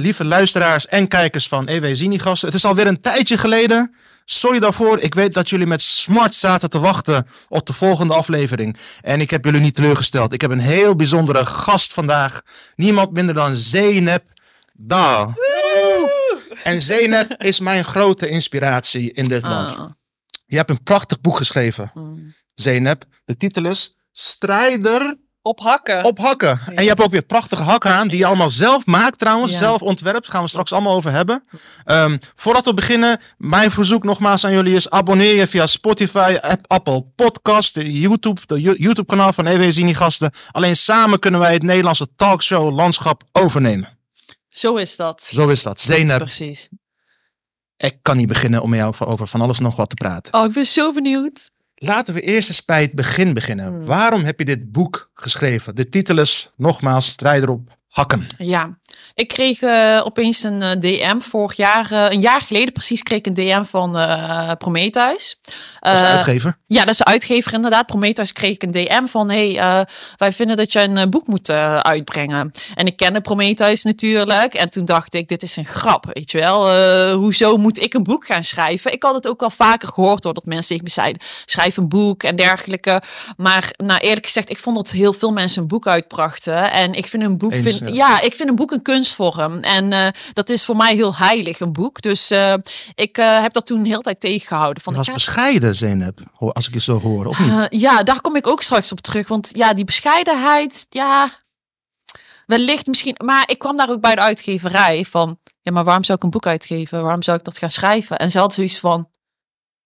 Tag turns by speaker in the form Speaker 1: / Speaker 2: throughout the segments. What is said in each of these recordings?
Speaker 1: lieve luisteraars en kijkers van EW Zinigasten. Het is alweer een tijdje geleden. Sorry daarvoor. Ik weet dat jullie met smart zaten te wachten op de volgende aflevering. En ik heb jullie niet teleurgesteld. Ik heb een heel bijzondere gast vandaag. Niemand minder dan Zeynep Da. En Zeynep is mijn grote inspiratie in dit land.
Speaker 2: Ah.
Speaker 1: Je hebt een prachtig boek geschreven,
Speaker 2: Mm.
Speaker 1: Zeynep. De titel is Strijder
Speaker 2: Op hakken.
Speaker 1: op hakken. En je hebt ook weer prachtige hakken aan, die je allemaal zelf maakt trouwens.
Speaker 2: Ja.
Speaker 1: Zelf ontwerpt. Daar gaan we straks allemaal over hebben. Ehm, voordat we beginnen, mijn verzoek nogmaals aan jullie is abonneer je via Spotify, App, Apple Podcast, YouTube, de Yo- YouTube kanaal van EW Zini Gasten. Alleen samen kunnen wij het Nederlandse talkshow landschap overnemen.
Speaker 2: Zo is dat.
Speaker 1: Zo is dat. Zeynep,
Speaker 2: Precies.
Speaker 1: ik kan niet beginnen om met jou over van alles nog wat te praten.
Speaker 2: Oh, ik ben zo benieuwd.
Speaker 1: Laten we eerst eens bij het begin beginnen.
Speaker 2: Hmm.
Speaker 1: Waarom heb je dit boek geschreven? De titel is nogmaals Strijder op hakken.
Speaker 2: Ja, ik kreeg eh, opeens een eh, DM vorig jaar, eh, een jaar geleden precies, kreeg ik een DM van Prometheus.
Speaker 1: Dat is de uitgever.
Speaker 2: Ja, dat is de uitgever inderdaad. Prometheus kreeg ik een DM van, hey, wij vinden dat je een boek moet uitbrengen. En ik kende Prometheus natuurlijk. En toen dacht ik, dit is een grap, weet je wel. Hoezo moet ik een boek gaan schrijven? Ik had het ook al vaker gehoord doordat mensen tegen me zeiden, schrijf een boek en dergelijke. Maar nou, eerlijk gezegd, ik vond dat heel veel mensen een boek uitbrachten. En ik vind een boek,
Speaker 1: Eens,
Speaker 2: vind,
Speaker 1: ja.
Speaker 2: ja, ik vind een boek een kunstvorm. En eh, dat is voor mij heel heilig, een boek. Dus eh, ik eh, heb dat toen de hele tijd tegengehouden. Van,
Speaker 1: Je was bescheiden, Zeynep, als ik je zo hoor, of niet?
Speaker 2: ja, daar kom ik ook straks op terug. Want ja, die bescheidenheid, ja, wellicht misschien. Maar ik kwam daar ook bij de uitgeverij van, ja, maar waarom zou ik een boek uitgeven? Waarom zou ik dat gaan schrijven? En ze had zoiets van,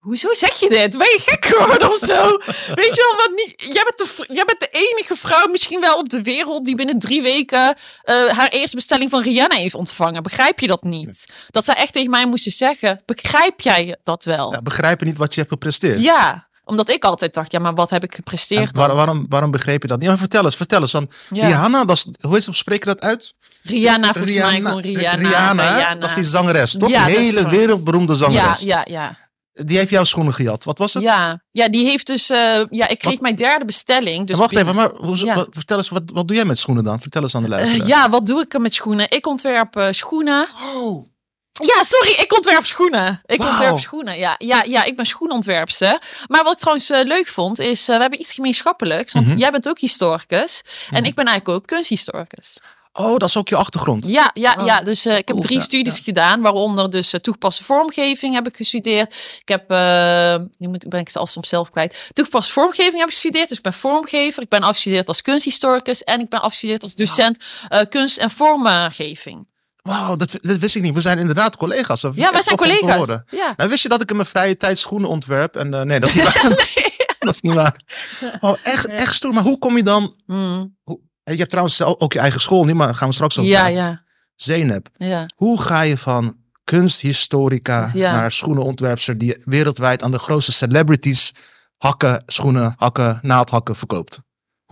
Speaker 2: hoezo zeg je dit? Ben je gek geworden of zo? Weet je wel, wat niet, jij, bent de, jij bent de enige vrouw misschien wel op de wereld die binnen drie weken eh, haar eerste bestelling van Rihanna heeft ontvangen. Begrijp je dat niet? Dat zij echt tegen mij moesten zeggen, begrijp jij dat wel?
Speaker 1: Ja, begrijpen niet wat je hebt gepresteerd.
Speaker 2: Ja, omdat ik altijd dacht, ja, maar wat heb ik gepresteerd?
Speaker 1: waar- waarom, waarom begreep je dat niet? Maar vertel eens, vertel eens. Dan,
Speaker 2: Ja.
Speaker 1: Rihanna, dat is, hoe is je dat uit?
Speaker 2: Rihanna, volgens mij gewoon Rihanna.
Speaker 1: Rihanna,
Speaker 2: Rihanna.
Speaker 1: dat is die zangeres, toch?
Speaker 2: Ja,
Speaker 1: hele wereldberoemde
Speaker 2: Ja,
Speaker 1: zangeres.
Speaker 2: ja, ja.
Speaker 1: Die heeft jouw schoenen gejat. Wat was het?
Speaker 2: Ja, ja, die heeft dus, eh, ja, ik kreeg
Speaker 1: Wat-
Speaker 2: mijn derde bestelling. Dus
Speaker 1: Wacht even, maar hoe,
Speaker 2: Ja.
Speaker 1: wat, vertel eens, wat, wat doe jij met schoenen dan? Vertel eens aan de
Speaker 2: Eh,
Speaker 1: luisteraar.
Speaker 2: ja, wat doe ik er met schoenen? Ik ontwerp eh, schoenen.
Speaker 1: Oh,
Speaker 2: Ja, sorry, ik ontwerp schoenen. Ik ontwerp schoenen. Ja, ja, ja, ik ben schoenontwerpster. Maar wat ik trouwens leuk vond, is uh, we hebben iets gemeenschappelijks. Want
Speaker 1: Mhm.
Speaker 2: jij bent ook historicus. En
Speaker 1: Mhm.
Speaker 2: ik ben eigenlijk ook kunsthistoricus.
Speaker 1: Oh, dat is ook je achtergrond.
Speaker 2: Ja, ja,
Speaker 1: Oh,
Speaker 2: ja. Dus eh, ik heb drie
Speaker 1: ja,
Speaker 2: studies
Speaker 1: ja.
Speaker 2: gedaan, waaronder dus uh, toegepaste vormgeving heb ik gestudeerd. Ik heb, eh nu moet, ben ik soms zelf kwijt. Toegepaste vormgeving heb ik gestudeerd, dus ik ben vormgever. Ik ben afgestudeerd als kunsthistoricus en ik ben afgestudeerd als docent eh, kunst en vormgeving.
Speaker 1: Wauw, dat, dat wist ik niet. We zijn inderdaad collega's. Dat
Speaker 2: Ja, wij zijn collega's. Ja.
Speaker 1: Nou, wist je dat ik in mijn vrije tijd schoenen ontwerp? En, eh, nee, dat is niet waar. dat is niet waar. Oh, echt, echt stoer. Maar hoe kom je dan...
Speaker 2: Mm.
Speaker 1: Je hebt trouwens ook je eigen school, niet? Maar gaan we straks over
Speaker 2: Ja,
Speaker 1: praten.
Speaker 2: ja,
Speaker 1: Zeynep,
Speaker 2: ja.
Speaker 1: hoe ga je van kunsthistorica
Speaker 2: Ja.
Speaker 1: naar schoenenontwerpster die wereldwijd aan de grootste celebrities hakken, schoenen, hakken, naaldhakken verkoopt?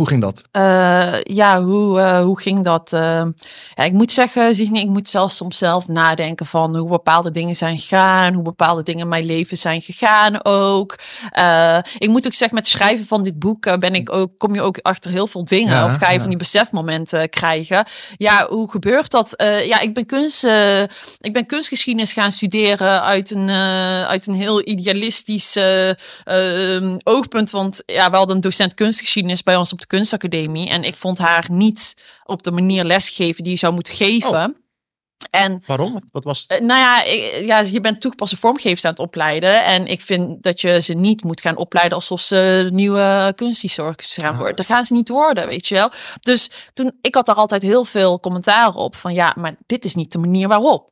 Speaker 1: Hoe ging dat?
Speaker 2: Eh, ja, hoe, eh, hoe ging dat? Eh, ja, ik moet zeggen, Signe, ik moet zelfs soms zelf nadenken van hoe bepaalde dingen zijn gegaan, hoe bepaalde dingen in mijn leven zijn gegaan ook. Ik moet ook zeggen, met het schrijven van dit boek ben ik ook, kom je ook achter heel veel dingen.
Speaker 1: Ja,
Speaker 2: of ga je
Speaker 1: ja.
Speaker 2: van die besefmomenten krijgen. Ja, hoe gebeurt dat? Ja, ik ben, kunst, ik ben kunstgeschiedenis gaan studeren uit een, uit een heel idealistisch eh, ehm, oogpunt. Want ja, we hadden een docent kunstgeschiedenis bij ons op de kunstacademie. En ik vond haar niet op de manier lesgeven die je zou moeten geven. En
Speaker 1: Waarom? Wat, was het?
Speaker 2: eh, nou ja, ik- ja, je bent toegepaste vormgevers aan het opleiden. En ik vind dat je ze niet moet gaan opleiden alsof ze nieuwe kunsthistoricus gaan worden. Dat gaan ze niet worden, weet je wel. Dus toen, ik had daar altijd heel veel commentaar op. Van ja, maar dit is niet de manier waarop.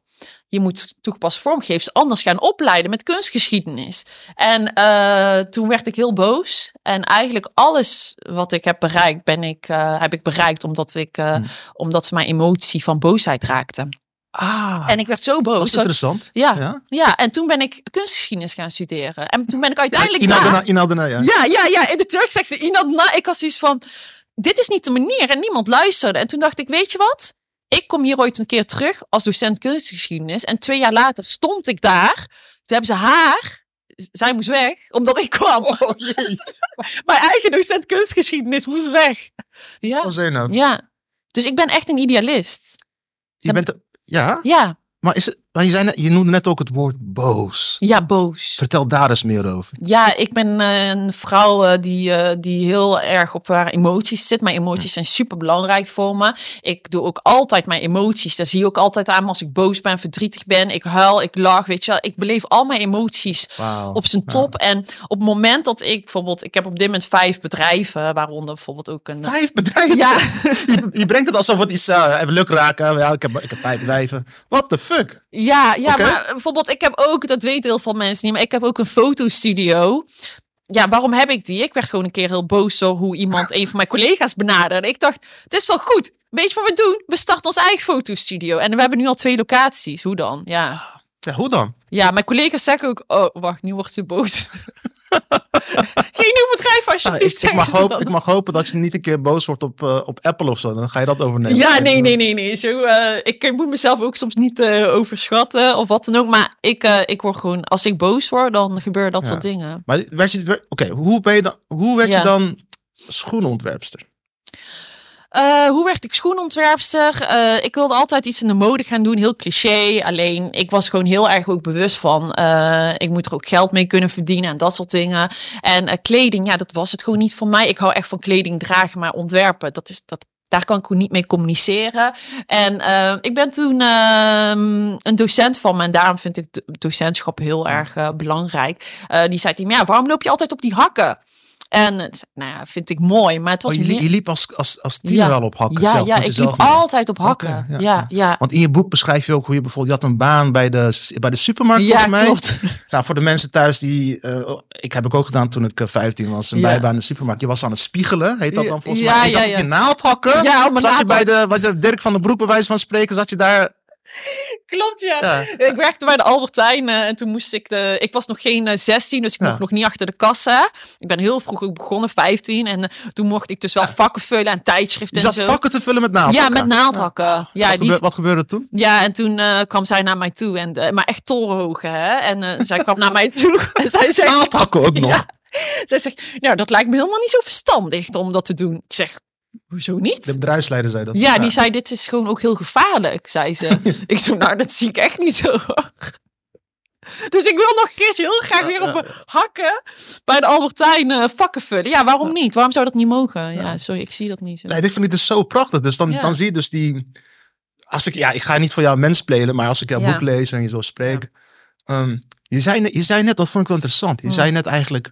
Speaker 2: Je moet toegepast vormgevers anders gaan opleiden met kunstgeschiedenis. En eh, toen werd ik heel boos. En eigenlijk alles wat ik heb bereikt, ben ik, eh, heb ik bereikt omdat, ik, eh,
Speaker 1: Hmm.
Speaker 2: omdat ze mijn emotie van boosheid raakten.
Speaker 1: Ah,
Speaker 2: En ik werd zo boos.
Speaker 1: dat is
Speaker 2: dat-
Speaker 1: interessant.
Speaker 2: ja,
Speaker 1: Ja?
Speaker 2: ja, en toen ben ik kunstgeschiedenis gaan studeren. En toen ben ik uiteindelijk
Speaker 1: ja.
Speaker 2: Ja, ja, ja. In de Turks zegt ze. Ik was zoiets van, dit is niet de manier. En niemand luisterde. En toen dacht ik, weet je wat? Ik kom hier ooit een keer terug als docent kunstgeschiedenis. En twee jaar later stond ik daar. Toen hebben ze haar. Zij moest weg, omdat ik kwam.
Speaker 1: Oh jee.
Speaker 2: Mijn eigen docent kunstgeschiedenis moest weg. Ja.
Speaker 1: Oh,
Speaker 2: ja. Dus ik ben echt een idealist.
Speaker 1: Je bent, Ja,
Speaker 2: Ja,
Speaker 1: maar, is het, maar je, zei net, je noemde net ook het woord boos.
Speaker 2: ja, boos.
Speaker 1: Vertel daar eens meer over.
Speaker 2: Ja, ik ben eh, een vrouw eh, die, eh, die heel erg op haar emoties zit. Mijn emoties zijn super belangrijk voor me. Ik doe ook altijd mijn emoties. Daar zie je ook altijd aan als ik boos ben, verdrietig ben. Ik huil, ik lach, weet je wel. Ik beleef al mijn emoties op zijn top. En op het moment dat ik bijvoorbeeld... Ik heb op dit moment vijf bedrijven, waaronder bijvoorbeeld ook een...
Speaker 1: Vijf bedrijven?
Speaker 2: Ja,
Speaker 1: Je, je brengt het alsof het iets uh, even leuk raken. Ja, ik, heb, ik heb vijf bedrijven. What the fuck?
Speaker 2: Ja, ja maar bijvoorbeeld ik heb ook, dat weten heel veel mensen niet, maar ik heb ook een fotostudio. Ja, waarom heb ik die? Ik werd gewoon een keer heel boos door hoe iemand een van mijn collega's benaderde. Ik dacht, het is wel goed. Weet je wat we doen? We starten onze eigen fotostudio. En we hebben nu al twee locaties. Hoe dan? Ja.
Speaker 1: Ja, hoe dan?
Speaker 2: Ja, mijn collega's zeggen ook, oh, wacht, nu wordt ze boos. Geen nieuw bedrijf
Speaker 1: Ah,
Speaker 2: alsjeblieft.
Speaker 1: ik, ik, mag ik mag hopen dat je niet een keer boos wordt op, eh, op Apple of zo. Dan ga je dat overnemen.
Speaker 2: Ja, nee, nee, nee, nee. Zo, eh, ik moet mezelf ook soms niet eh, overschatten of wat dan ook. Maar ik, ik word gewoon, als ik boos word, dan gebeuren dat
Speaker 1: Ja.
Speaker 2: soort dingen.
Speaker 1: Maar werd je, oké, hoe, ben je dan, hoe werd
Speaker 2: Ja.
Speaker 1: je dan schoenontwerpster?
Speaker 2: Eh, hoe werd ik schoenontwerpster? Eh, ik wilde altijd iets in de mode gaan doen, heel cliché. Alleen ik was gewoon heel erg ook bewust van, eh, ik moet er ook geld mee kunnen verdienen en dat soort dingen. En kleding, ja, dat was het gewoon niet voor mij. Ik hou echt van kleding dragen, maar ontwerpen, dat is dat. Daar kan ik niet mee communiceren. En ik ben toen ehm, een docent van me. En daarom vind ik do- docentschap heel erg belangrijk. Die zei tegen ja, waarom loop je altijd op die hakken? En het, nou ja, vind ik mooi. Maar het was
Speaker 1: Oh, je, li-
Speaker 2: meer-
Speaker 1: je liep als, als, als tiener
Speaker 2: Ja.
Speaker 1: al op hakken.
Speaker 2: ja,
Speaker 1: zelf,
Speaker 2: ja, ik liep altijd op hakken.
Speaker 1: Ja,
Speaker 2: ja,
Speaker 1: ja.
Speaker 2: ja.
Speaker 1: Want in je boek beschrijf je ook hoe je bijvoorbeeld... Je had een baan bij de, bij de supermarkt,
Speaker 2: Ja,
Speaker 1: volgens mij.
Speaker 2: klopt.
Speaker 1: Nou, voor de mensen thuis die... eh, ik heb ik ook gedaan toen ik eh, 15 was. Een
Speaker 2: Ja.
Speaker 1: bijbaan in de supermarkt. Je was aan het spiegelen, heet dat dan volgens
Speaker 2: Ja,
Speaker 1: mij. Je zat
Speaker 2: ja,
Speaker 1: op
Speaker 2: ja.
Speaker 1: je naaldhakken.
Speaker 2: Ja, op mijn
Speaker 1: zat je bij de, wat Dirk van den Broek, bij wijze van spreken, zat je daar...
Speaker 2: Klopt, ja.
Speaker 1: Ja.
Speaker 2: Ik werkte bij de Albertijn eh, en toen moest ik de... Ik was nog geen eh, 16, dus ik
Speaker 1: Ja.
Speaker 2: mocht nog niet achter de kassa. Ik ben heel vroeg ook begonnen, 15. En eh, toen mocht ik dus wel vakken vullen en
Speaker 1: Je
Speaker 2: tijdschriften
Speaker 1: zat
Speaker 2: en zo.
Speaker 1: vakken te vullen met
Speaker 2: ja,
Speaker 1: naaldhakken.
Speaker 2: met naaldhakken. Ja,
Speaker 1: wat,
Speaker 2: die,
Speaker 1: gebe- wat gebeurde toen?
Speaker 2: ja, en toen eh, kwam zij naar mij toe. En, eh, maar echt torenhoog, hè. En eh, zij kwam naar mij toe en zij zegt...
Speaker 1: Naaldhakken ook nog.
Speaker 2: Ja. Zij zegt, nou, dat lijkt me helemaal niet zo verstandig om dat te doen. Ik zeg, hoezo niet?
Speaker 1: De bedrijfsleider zei dat.
Speaker 2: Ja, die zei, dit is gewoon ook heel gevaarlijk, zei ze. ik zo, nou, dat zie ik echt niet zo. dus ik wil nog een keertje heel graag weer op een hakken bij de Albertijn eh, vakken vullen. Ja, waarom niet? Waarom zou dat niet mogen? Ja, sorry, ik zie dat niet zo.
Speaker 1: Nee, dit vind ik dus zo prachtig. Dus dan, dan zie je dus die... Als ik, ja, ik ga niet voor jou mens spelen, maar als ik jouw boek lees en je zo spreekt. ehm, je, zei, net- je zei net, dat vond ik wel interessant. Je zei net eigenlijk,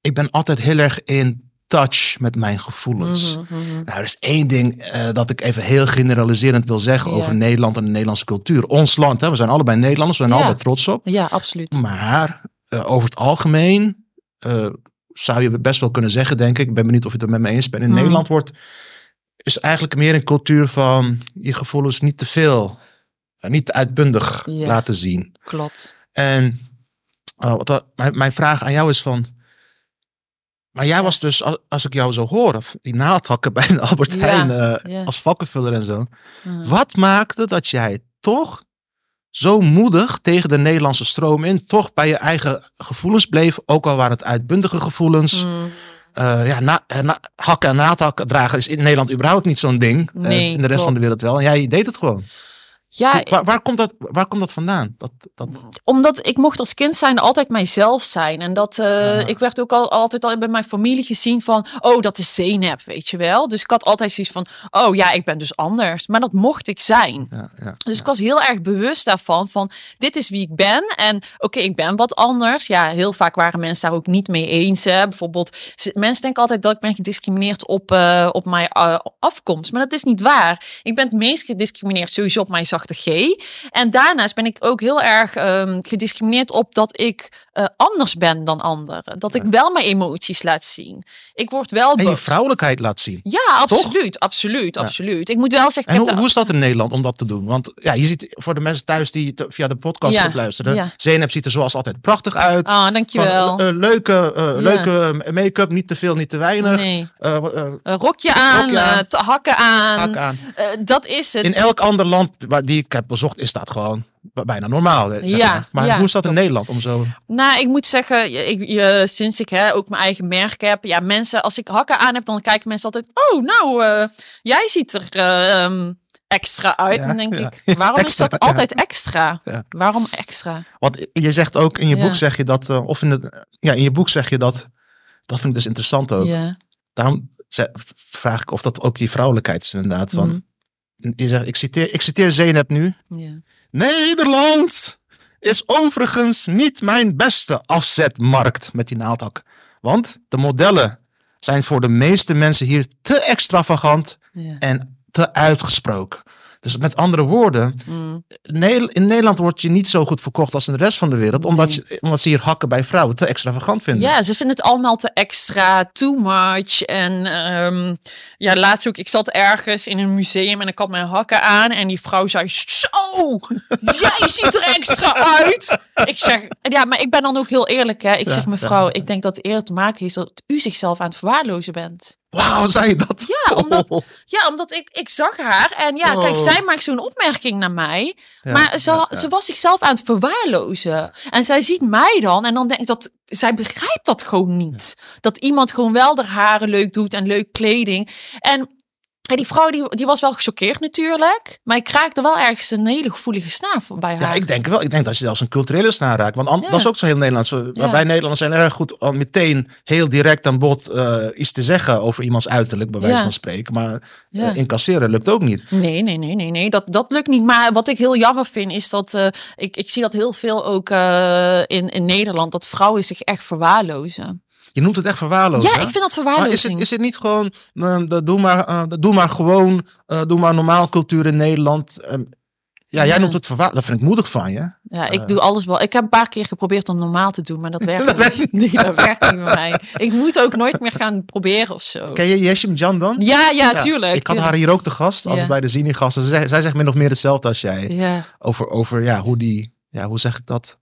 Speaker 1: ik ben altijd heel erg in touch met mijn gevoelens.
Speaker 2: Mhm, mhm.
Speaker 1: Nou, er is één ding eh, dat ik even heel generaliserend wil zeggen
Speaker 2: Ja.
Speaker 1: over Nederland en de Nederlandse cultuur. Ons land, hè, we zijn allebei Nederlanders, we zijn
Speaker 2: Ja.
Speaker 1: allebei trots op.
Speaker 2: Ja, absoluut.
Speaker 1: Maar eh, over het algemeen eh, zou je best wel kunnen zeggen, denk ik. Ik ben benieuwd of je het er met me eens bent. In
Speaker 2: Mhm.
Speaker 1: Nederland wordt is eigenlijk meer een cultuur van je gevoelens niet te veel, niet te uitbundig
Speaker 2: Ja.
Speaker 1: laten zien.
Speaker 2: Klopt.
Speaker 1: En wat, mijn, mijn vraag aan jou is van. Maar jij was dus, als, ik jou zo hoor, die naaldhakken bij de Albert
Speaker 2: Ja,
Speaker 1: Heijn eh,
Speaker 2: ja.
Speaker 1: als vakkenvuller en zo.
Speaker 2: Mhm.
Speaker 1: Wat maakte dat jij toch zo moedig tegen de Nederlandse stroom in, toch bij je eigen gevoelens bleef, ook al waren het uitbundige gevoelens.
Speaker 2: Mhm.
Speaker 1: Eh, ja, na, eh, na- hakken en naaldhakken dragen is in Nederland überhaupt niet zo'n ding.
Speaker 2: Nee,
Speaker 1: in de rest van de wereld wel. En jij deed het gewoon.
Speaker 2: Ja,
Speaker 1: waar, komt dat, waar komt dat vandaan? Dat, dat...
Speaker 2: Omdat ik mocht als kind zijn altijd mijzelf zijn. En dat, eh, ik werd ook al, altijd al bij mijn familie gezien van, oh, dat is Zeynep, weet je wel. Dus ik had altijd zoiets van, oh ja, ik ben dus anders. Maar dat mocht ik zijn.
Speaker 1: Ja, ja,
Speaker 2: dus ik was heel erg bewust daarvan, van dit is wie ik ben. En oké, ik ben wat anders. Ja, heel vaak waren mensen daar ook niet mee eens. Hè. Bijvoorbeeld, mensen denken altijd dat ik ben gediscrimineerd op, eh, op mijn eh, afkomst. Maar dat is niet waar. Ik ben het meest gediscrimineerd sowieso op mijn zacht 180G. En daarnaast ben ik ook heel erg ehm, gediscrimineerd op dat ik eh, anders ben dan anderen. Dat ik wel mijn emoties laat zien. Ik word wel...
Speaker 1: En je vrouwelijkheid laat zien.
Speaker 2: ja, absoluut, absoluut, absoluut. Ik moet wel zeggen,
Speaker 1: En hoe,
Speaker 2: heb de-
Speaker 1: hoe is dat in Nederland om dat te doen? Want ja, je ziet voor de mensen thuis die via de podcast
Speaker 2: Ja,
Speaker 1: luisteren.
Speaker 2: ja.
Speaker 1: Zeynep ziet er zoals altijd prachtig uit.
Speaker 2: Ah, dankjewel.
Speaker 1: Van, eh, leuke eh,
Speaker 2: Ja.
Speaker 1: leuke make-up, niet te veel, niet te weinig.
Speaker 2: nee. Rokje aan,
Speaker 1: Rokje aan.
Speaker 2: hakken aan.
Speaker 1: hak aan.
Speaker 2: Dat is het.
Speaker 1: In elk ander land waar die ik heb bezocht, is dat gewoon bijna normaal. eh, Zeg
Speaker 2: Ja,
Speaker 1: maar maar
Speaker 2: ja,
Speaker 1: hoe is dat in. Nederland om zo?
Speaker 2: Nou, ik moet zeggen, ik, je, sinds ik hè, ook mijn eigen merk heb, ja, mensen, als ik hakken aan heb, dan kijken mensen altijd, oh, nou, eh, jij ziet er, eh, ehm, extra uit.
Speaker 1: Ja,
Speaker 2: dan denk
Speaker 1: ja.
Speaker 2: ik, waarom
Speaker 1: Extra,
Speaker 2: is dat
Speaker 1: ja.
Speaker 2: altijd extra? Waarom extra?
Speaker 1: Want je zegt ook in je boek zeg je dat, of in, het, ja, in je boek zeg je dat, dat vind ik dus interessant ook. Daarom vraag ik of dat ook die vrouwelijkheid is inderdaad. Van, je zegt, ik, citeer, ik citeer Zeynep nu. Nederland is overigens niet mijn beste afzetmarkt met die naaldhak. Want de modellen zijn voor de meeste mensen hier te extravagant
Speaker 2: ja.
Speaker 1: en te uitgesproken. Dus met andere woorden,
Speaker 2: Mm.
Speaker 1: In Nederland word je niet zo goed verkocht als in de rest van de wereld. Omdat, je, omdat ze hier hakken bij vrouwen te extravagant vinden.
Speaker 2: Ja, ze vinden het allemaal te extra, too much. En ehm, ja, laatst ook, ik zat ergens in een museum en ik had mijn hakken aan. En die vrouw zei, zo, jij ziet er extra uit. Ik zeg, ja, maar ik ben dan ook heel eerlijk. Hè. Ik
Speaker 1: Ja,
Speaker 2: zeg, mevrouw,
Speaker 1: ja.
Speaker 2: ik denk dat het eerder te maken heeft dat u zichzelf aan het verwaarlozen bent.
Speaker 1: Wauw, zei je dat?
Speaker 2: Ja, omdat- Ja, omdat ik, ik zag haar en ja, kijk,
Speaker 1: Oh.
Speaker 2: zij maakt zo'n opmerking naar mij.
Speaker 1: Ja,
Speaker 2: maar ze,
Speaker 1: ja, ja.
Speaker 2: ze was zichzelf aan het verwaarlozen. En zij ziet mij dan en dan denk ik dat zij begrijpt dat gewoon niet. Dat iemand gewoon wel de haren leuk doet en leuk kleding. En ja, die vrouw die, die was wel gechoqueerd natuurlijk. Maar ik raakte wel ergens een hele gevoelige snaar bij haar.
Speaker 1: Ja, ik denk wel. Ik denk dat je zelfs een culturele snaar raakt. Want
Speaker 2: Ja.
Speaker 1: dat is ook zo heel Nederlands.
Speaker 2: Ja.
Speaker 1: Wij Nederlanders zijn erg goed om meteen heel direct aan bod eh, iets te zeggen over iemands uiterlijk, bij wijze
Speaker 2: Ja.
Speaker 1: van spreken. Maar eh, incasseren lukt ook niet.
Speaker 2: Nee, nee, nee, nee, nee. Dat, dat lukt niet. Maar wat ik heel jammer vind, is dat eh, ik, ik zie dat heel veel ook in, in Nederland, dat vrouwen zich echt verwaarlozen.
Speaker 1: Je noemt het echt verwaarlozen.
Speaker 2: Ja,
Speaker 1: hè?
Speaker 2: ik vind dat
Speaker 1: Maar
Speaker 2: verwaarlozing.
Speaker 1: is het, is het niet gewoon, eh, dat doe, maar, eh, dat doe maar gewoon, eh, doe maar normaal cultuur in Nederland. Ehm, ja, jij noemt het verwaarlozen. Dat vind ik moedig van je.
Speaker 2: Ja, ik doe alles wel. Ik heb een paar keer geprobeerd om normaal te doen, maar dat werkt niet. Nee, dat werkt niet bij mij. Ik moet ook nooit meer gaan proberen of zo.
Speaker 1: Ken je Yeshim Jan dan?
Speaker 2: Ja, ja,
Speaker 1: Ja,
Speaker 2: tuurlijk.
Speaker 1: Ik had haar hier ook te gast, als
Speaker 2: Ja.
Speaker 1: bij de Zini-gasten. Zij, zij zegt min of meer hetzelfde als jij.
Speaker 2: Ja,
Speaker 1: Over, over ja, hoe die, ja, hoe zeg ik dat?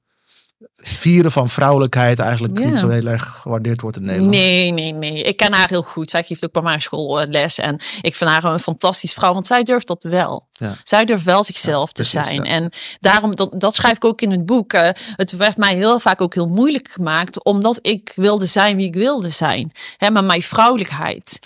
Speaker 1: Vieren van vrouwelijkheid eigenlijk
Speaker 2: Ja.
Speaker 1: niet zo heel erg gewaardeerd wordt in Nederland.
Speaker 2: nee, nee, nee. Ik ken haar heel goed. Zij geeft ook bij mijn school eh, les. En ik vind haar een fantastisch vrouw, want zij durft dat wel.
Speaker 1: Ja.
Speaker 2: Zij durft wel zichzelf te
Speaker 1: precies,
Speaker 2: zijn. En daarom, dat, dat schrijf ik ook in het boek. eh, het werd mij heel vaak ook heel moeilijk gemaakt, omdat ik wilde zijn wie ik wilde zijn. Hè, maar mijn vrouwelijkheid.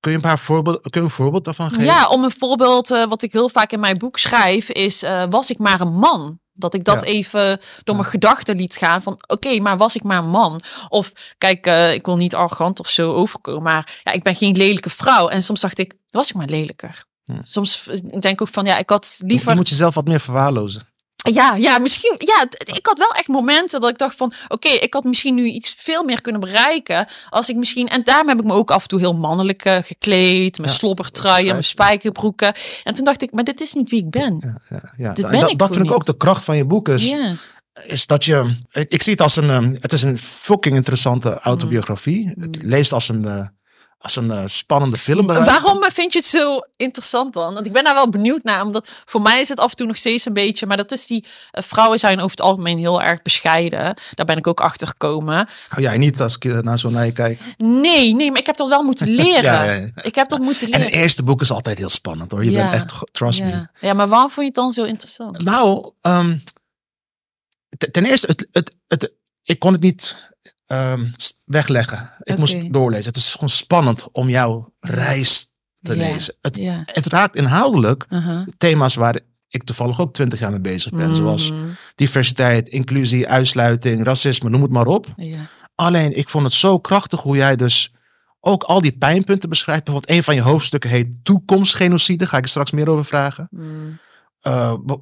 Speaker 1: Kun je een paar voorbeelden, kun je een voorbeeld daarvan geven?
Speaker 2: Ja, om een voorbeeld eh, wat ik heel vaak in mijn boek schrijf is, was ik maar een man? Dat ik dat
Speaker 1: Ja.
Speaker 2: even door mijn gedachten liet gaan van, oké, maar was ik maar een man? Of, kijk, eh, ik wil niet arrogant of zo overkomen, maar ja, ik ben geen lelijke vrouw. En soms dacht ik, was ik maar lelijker. Soms denk ik ook van, ja, ik had
Speaker 1: Je
Speaker 2: liever...
Speaker 1: moet jezelf wat meer verwaarlozen.
Speaker 2: Ja, ja, misschien. Ja, ik had wel echt momenten dat ik dacht van, oké, ik had misschien nu iets veel meer kunnen bereiken als ik misschien. En daarom heb ik me ook af en toe heel mannelijk eh, gekleed, mijn
Speaker 1: Ja,
Speaker 2: slobbertruien, mijn spijkerbroeken. En toen dacht ik, maar dit is niet wie ik ben.
Speaker 1: Ja, ja, ja.
Speaker 2: Dit
Speaker 1: En
Speaker 2: ben
Speaker 1: dat,
Speaker 2: ik
Speaker 1: dat vind ik ook de kracht van je boek. Is, is dat je, ik, ik zie het als een, eh, het is een fucking interessante autobiografie. Het leest als een, eh, als een eh, spannende film.
Speaker 2: Waarom vind je het zo interessant dan? Want ik ben daar wel benieuwd naar, omdat voor mij is het af en toe nog steeds een beetje, maar dat is die eh, vrouwen zijn over het algemeen heel erg bescheiden. Daar ben ik ook achter gekomen.
Speaker 1: Hou jij niet als ik eh, naar zo naar je kijk.
Speaker 2: Nee, nee, maar ik heb dat wel moeten leren.
Speaker 1: Ja, ja, ja.
Speaker 2: Ik heb dat moeten
Speaker 1: En
Speaker 2: leren.
Speaker 1: het eerste boek is altijd heel spannend hoor. Je bent echt, trust me.
Speaker 2: Ja. maar waarom vond je het dan zo interessant?
Speaker 1: Nou, ehm, te- ten eerste, het, het, het, ik kon het niet ehm, wegleggen. Ik moest doorlezen. Het is gewoon spannend om jouw reis te
Speaker 2: Ja,
Speaker 1: lezen. Het,
Speaker 2: Ja.
Speaker 1: het raakt inhoudelijk
Speaker 2: uh-huh.
Speaker 1: thema's waar ik toevallig ook twintig jaar mee bezig ben. Zoals
Speaker 2: Mhm.
Speaker 1: diversiteit, inclusie, uitsluiting, racisme, noem het maar op.
Speaker 2: Ja.
Speaker 1: Alleen, ik vond het zo krachtig hoe jij dus ook al die pijnpunten beschrijft. Bijvoorbeeld een van je hoofdstukken heet toekomstgenocide. Ga ik er straks meer over vragen.
Speaker 2: Mm.
Speaker 1: Uh, wa-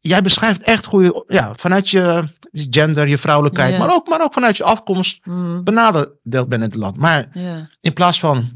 Speaker 1: jij beschrijft echt hoe je ja, vanuit je gender, je vrouwelijkheid,
Speaker 2: Ja.
Speaker 1: maar, ook, maar ook vanuit je afkomst
Speaker 2: Mm.
Speaker 1: benadeeld bent in het land. Maar
Speaker 2: Ja.
Speaker 1: in plaats van,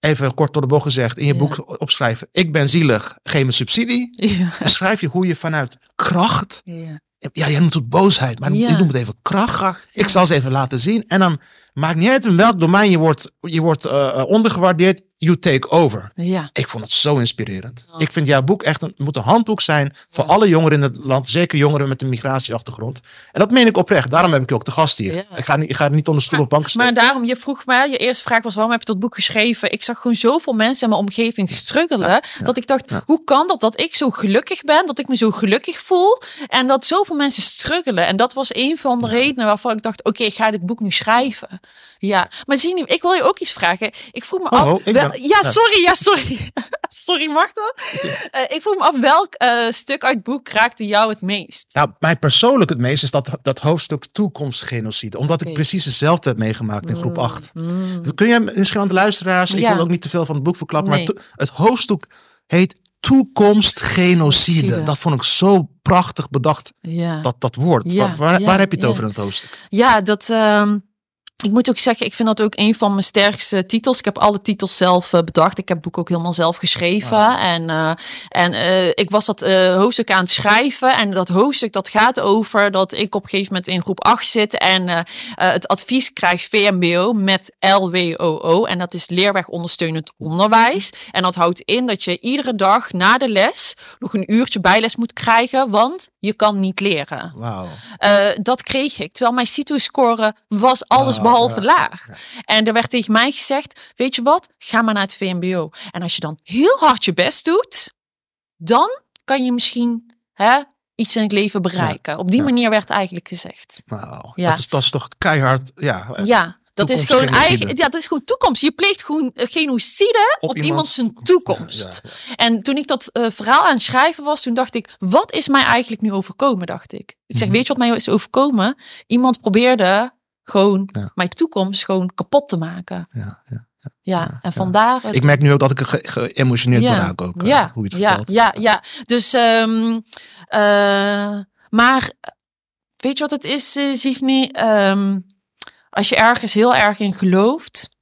Speaker 1: even kort door de bocht gezegd, in je
Speaker 2: Ja.
Speaker 1: boek opschrijven, ik ben zielig, geef me subsidie. Beschrijf je hoe je vanuit kracht,
Speaker 2: Ja.
Speaker 1: ja, jij noemt het boosheid, maar ik noem het even kracht.
Speaker 2: Kracht.
Speaker 1: Ik zal ze even laten zien. En dan maakt niet uit in welk domein je wordt, je wordt eh, ondergewaardeerd. You take over.
Speaker 2: Ja.
Speaker 1: Ik vond het zo inspirerend. Ik vind jouw boek echt een, moet een handboek zijn voor alle jongeren in het land. Zeker jongeren met een migratieachtergrond. En dat meen ik oprecht. Daarom heb ik je ook te gast hier.
Speaker 2: Ja.
Speaker 1: Ik, ga niet, ik ga niet onder stoel of bank
Speaker 2: Maar
Speaker 1: steken.
Speaker 2: daarom, je vroeg mij, je eerste vraag was waarom heb je dat boek geschreven? Ik zag gewoon zoveel mensen in mijn omgeving struggelen. Dat ik dacht, hoe kan dat dat ik zo gelukkig ben? Dat ik me zo gelukkig voel? En dat zoveel mensen struggelen. En dat was een van de redenen waarvan ik dacht, oké, ik ga dit boek nu schrijven. Ja, maar zie je, ik wil je ook iets vragen. Ik vroeg me
Speaker 1: Oh,
Speaker 2: af.
Speaker 1: oh,
Speaker 2: wel- ja, sorry, ja, sorry. sorry, mag dat? Eh, ik vroeg me af welk eh, stuk uit het boek raakte jou het meest?
Speaker 1: Nou, mij persoonlijk het meest is dat, dat hoofdstuk toekomstgenocide. Omdat ik precies hetzelfde heb meegemaakt in groep 8.
Speaker 2: Mm.
Speaker 1: Kun jij misschien aan de luisteraars, ik
Speaker 2: Ja.
Speaker 1: wil ook niet te veel van het boek verklappen,
Speaker 2: Nee.
Speaker 1: maar het hoofdstuk heet toekomstgenocide.
Speaker 2: Genocide.
Speaker 1: Dat vond ik zo prachtig bedacht,
Speaker 2: Ja.
Speaker 1: dat, dat woord.
Speaker 2: Ja,
Speaker 1: waar waar, heb je het over in het hoofdstuk?
Speaker 2: Ja, dat. ehm, ik moet ook zeggen, ik vind dat ook een van mijn sterkste titels. Ik heb alle titels zelf eh, bedacht. Ik heb het boek ook helemaal zelf geschreven.
Speaker 1: Wauw.
Speaker 2: En, eh, en eh, ik was dat hoofdstuk aan het schrijven. En dat hoofdstuk dat gaat over dat ik op een gegeven moment in groep 8 zit. En het advies krijg VMBO met LWOO. En dat is leerweg ondersteunend onderwijs. En dat houdt in dat je iedere dag na de les nog een uurtje bijles moet krijgen. Want je kan niet leren.
Speaker 1: Wauw.
Speaker 2: Eh, dat kreeg ik. Terwijl mijn CITO-score was alles
Speaker 1: Ja,
Speaker 2: behalve laag. En er werd tegen mij gezegd, weet je wat, ga maar naar het VMBO. En als je dan heel hard je best doet, dan kan je misschien hè, iets in het leven bereiken. Op die
Speaker 1: ja.
Speaker 2: manier werd eigenlijk gezegd.
Speaker 1: Wauw.
Speaker 2: Ja.
Speaker 1: Dat, is, dat is toch keihard. Ja,
Speaker 2: Ja, dat is gewoon eigen, ja, dat is gewoon toekomst. Je pleegt gewoon eh, genocide op, iemand
Speaker 1: iemands
Speaker 2: zijn
Speaker 1: toekomst.
Speaker 2: toekomst.
Speaker 1: Ja, ja.
Speaker 2: En toen ik dat eh, verhaal aan het schrijven was, toen dacht ik, wat is mij eigenlijk nu overkomen, dacht ik. Ik zeg,
Speaker 1: Mhm.
Speaker 2: weet je wat mij is overkomen? Iemand probeerde gewoon
Speaker 1: Ja.
Speaker 2: mijn toekomst gewoon kapot te maken.
Speaker 1: Ja, ja.
Speaker 2: Ja,
Speaker 1: Ja,
Speaker 2: en vandaar... het-
Speaker 1: Ik merk nu ook dat ik ge- geëmotioneerd raak ook. eh,
Speaker 2: ja,
Speaker 1: hoe je het
Speaker 2: ja,
Speaker 1: vertelt.
Speaker 2: ja, ja. Dus, ehm, eh, maar eh, weet je wat het is, Signy? Ehm, als je ergens heel erg in gelooft,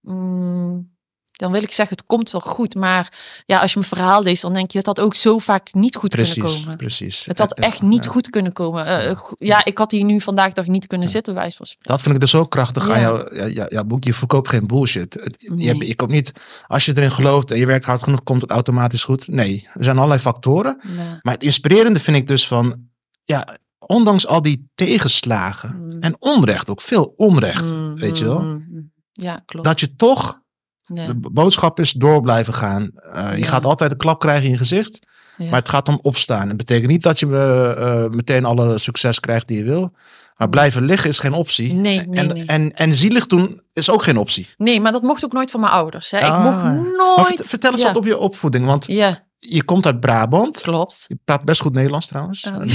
Speaker 2: mm, dan wil ik zeggen, het komt wel goed. Maar ja, als je mijn verhaal leest, dan denk je, het had ook zo vaak niet goed kunnen
Speaker 1: Precies,
Speaker 2: komen.
Speaker 1: precies.
Speaker 2: Het had echt niet
Speaker 1: ja.
Speaker 2: goed kunnen komen. Eh, ja, ik had hier nu vandaag dag niet kunnen zitten, van spreken.
Speaker 1: Dat vind ik dus ook krachtig aan
Speaker 2: Ja.
Speaker 1: jouw ja, ja, ja, boek. Je verkoopt geen bullshit. Je,
Speaker 2: Nee.
Speaker 1: je komt niet, als je erin gelooft en je werkt hard genoeg, komt het automatisch goed. Nee, er zijn allerlei factoren. Maar het inspirerende vind ik dus van, ja, ondanks al die tegenslagen
Speaker 2: Mm.
Speaker 1: en onrecht, ook veel onrecht,
Speaker 2: Mm,
Speaker 1: weet je wel,
Speaker 2: mm. Ja, klopt.
Speaker 1: dat je toch,
Speaker 2: Ja,
Speaker 1: de boodschap is door blijven gaan. Eh, je
Speaker 2: Ja.
Speaker 1: gaat altijd een klap krijgen in je gezicht,
Speaker 2: ja.
Speaker 1: maar het gaat om opstaan. Het betekent niet dat je eh, eh, meteen alle succes krijgt die je wil. Maar blijven liggen is geen optie.
Speaker 2: Nee, nee,
Speaker 1: en,
Speaker 2: nee.
Speaker 1: En, en zielig doen is ook geen optie.
Speaker 2: Nee, maar dat mocht ook nooit van mijn ouders. Hè. Ik
Speaker 1: Ah,
Speaker 2: mocht
Speaker 1: ja.
Speaker 2: nooit...
Speaker 1: Vert- vertel eens
Speaker 2: ja.
Speaker 1: wat op je opvoeding. Want
Speaker 2: Ja,
Speaker 1: je komt uit Brabant.
Speaker 2: klopt.
Speaker 1: Je praat best goed Nederlands trouwens.
Speaker 2: Oh.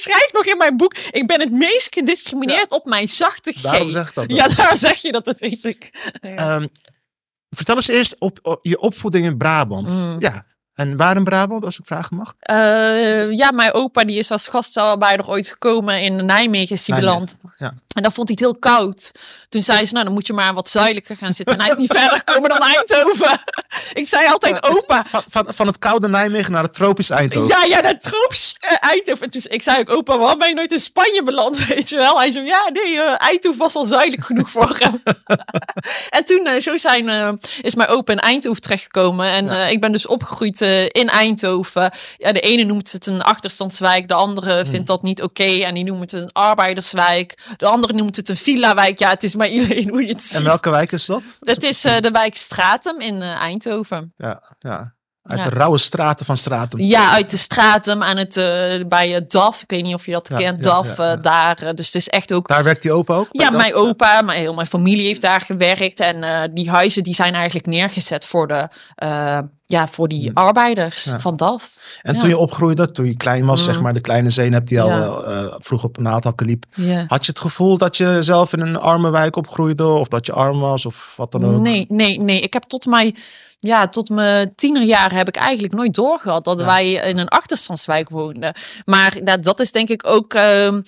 Speaker 2: Schrijf nog in mijn boek, ik ben het meest gediscrimineerd op mijn zachte G.
Speaker 1: Daarom zeg ik dat.
Speaker 2: Ja, daar zeg je dat, dat weet ik. Ja.
Speaker 1: Ehm, vertel eens eerst op, op je opvoeding in Brabant.
Speaker 2: Mm.
Speaker 1: Ja. En waar in Brabant, als ik vragen mag?
Speaker 2: Eh, ja, mijn opa die is als gastarbeiders ooit gekomen in Nijmegen, is die
Speaker 1: Nijmegen,
Speaker 2: beland.
Speaker 1: ja.
Speaker 2: En dan vond hij het heel koud. Toen zei ze, nou dan moet je maar wat zuidelijker gaan zitten. En hij is niet verder gekomen dan Eindhoven. ik zei altijd, opa,
Speaker 1: Van, van, van het koude Nijmegen naar het tropisch Eindhoven.
Speaker 2: Ja, ja, dat troeps eh, Eindhoven. En toen ik zei ook, opa, waarom ben je nooit in Spanje beland, weet je wel? Hij zei, ja, nee, eh, Eindhoven was al zuidelijk genoeg voor hem. en toen, eh, zo zijn, is mijn opa in Eindhoven terechtgekomen. En
Speaker 1: Ja.
Speaker 2: ik ben dus opgegroeid in Eindhoven. Ja, de ene noemt het een achterstandswijk, de andere vindt dat niet oké. en die noemt het een arbeiderswijk. De andere noemt het een villa-wijk. Ja, het is maar iedereen hoe je het ziet.
Speaker 1: En welke wijk is dat?
Speaker 2: Het is eh, de wijk Stratum in eh, Eindhoven.
Speaker 1: Ja, ja. Uit
Speaker 2: Ja.
Speaker 1: de rauwe straten van Stratum.
Speaker 2: Ja, uit de Stratum aan het, eh, bij uh, DAF. Ik weet niet of je dat
Speaker 1: Ja,
Speaker 2: kent, DAF.
Speaker 1: ja,
Speaker 2: daar. dus het is echt ook...
Speaker 1: Daar werkt die opa ook?
Speaker 2: Ja,
Speaker 1: dat?
Speaker 2: mijn opa, maar heel mijn familie heeft daar gewerkt. En die huizen die zijn eigenlijk neergezet voor, de, ja, voor die arbeiders
Speaker 1: Ja.
Speaker 2: van DAF.
Speaker 1: En
Speaker 2: ja.
Speaker 1: toen je opgroeide, toen je klein was,
Speaker 2: Mm.
Speaker 1: zeg maar, de kleine zeen hebt die al
Speaker 2: Ja.
Speaker 1: eh, vroeg op naaldhakken liep. Had je het gevoel dat je zelf in een arme wijk opgroeide? Of dat je arm was? Of wat dan ook?
Speaker 2: Nee, nee, nee. Ik heb tot mijn, ja, tot mijn tienerjaren heb ik eigenlijk nooit doorgehad dat wij in een achterstandswijk woonden. Maar dat, dat is denk ik ook ehm,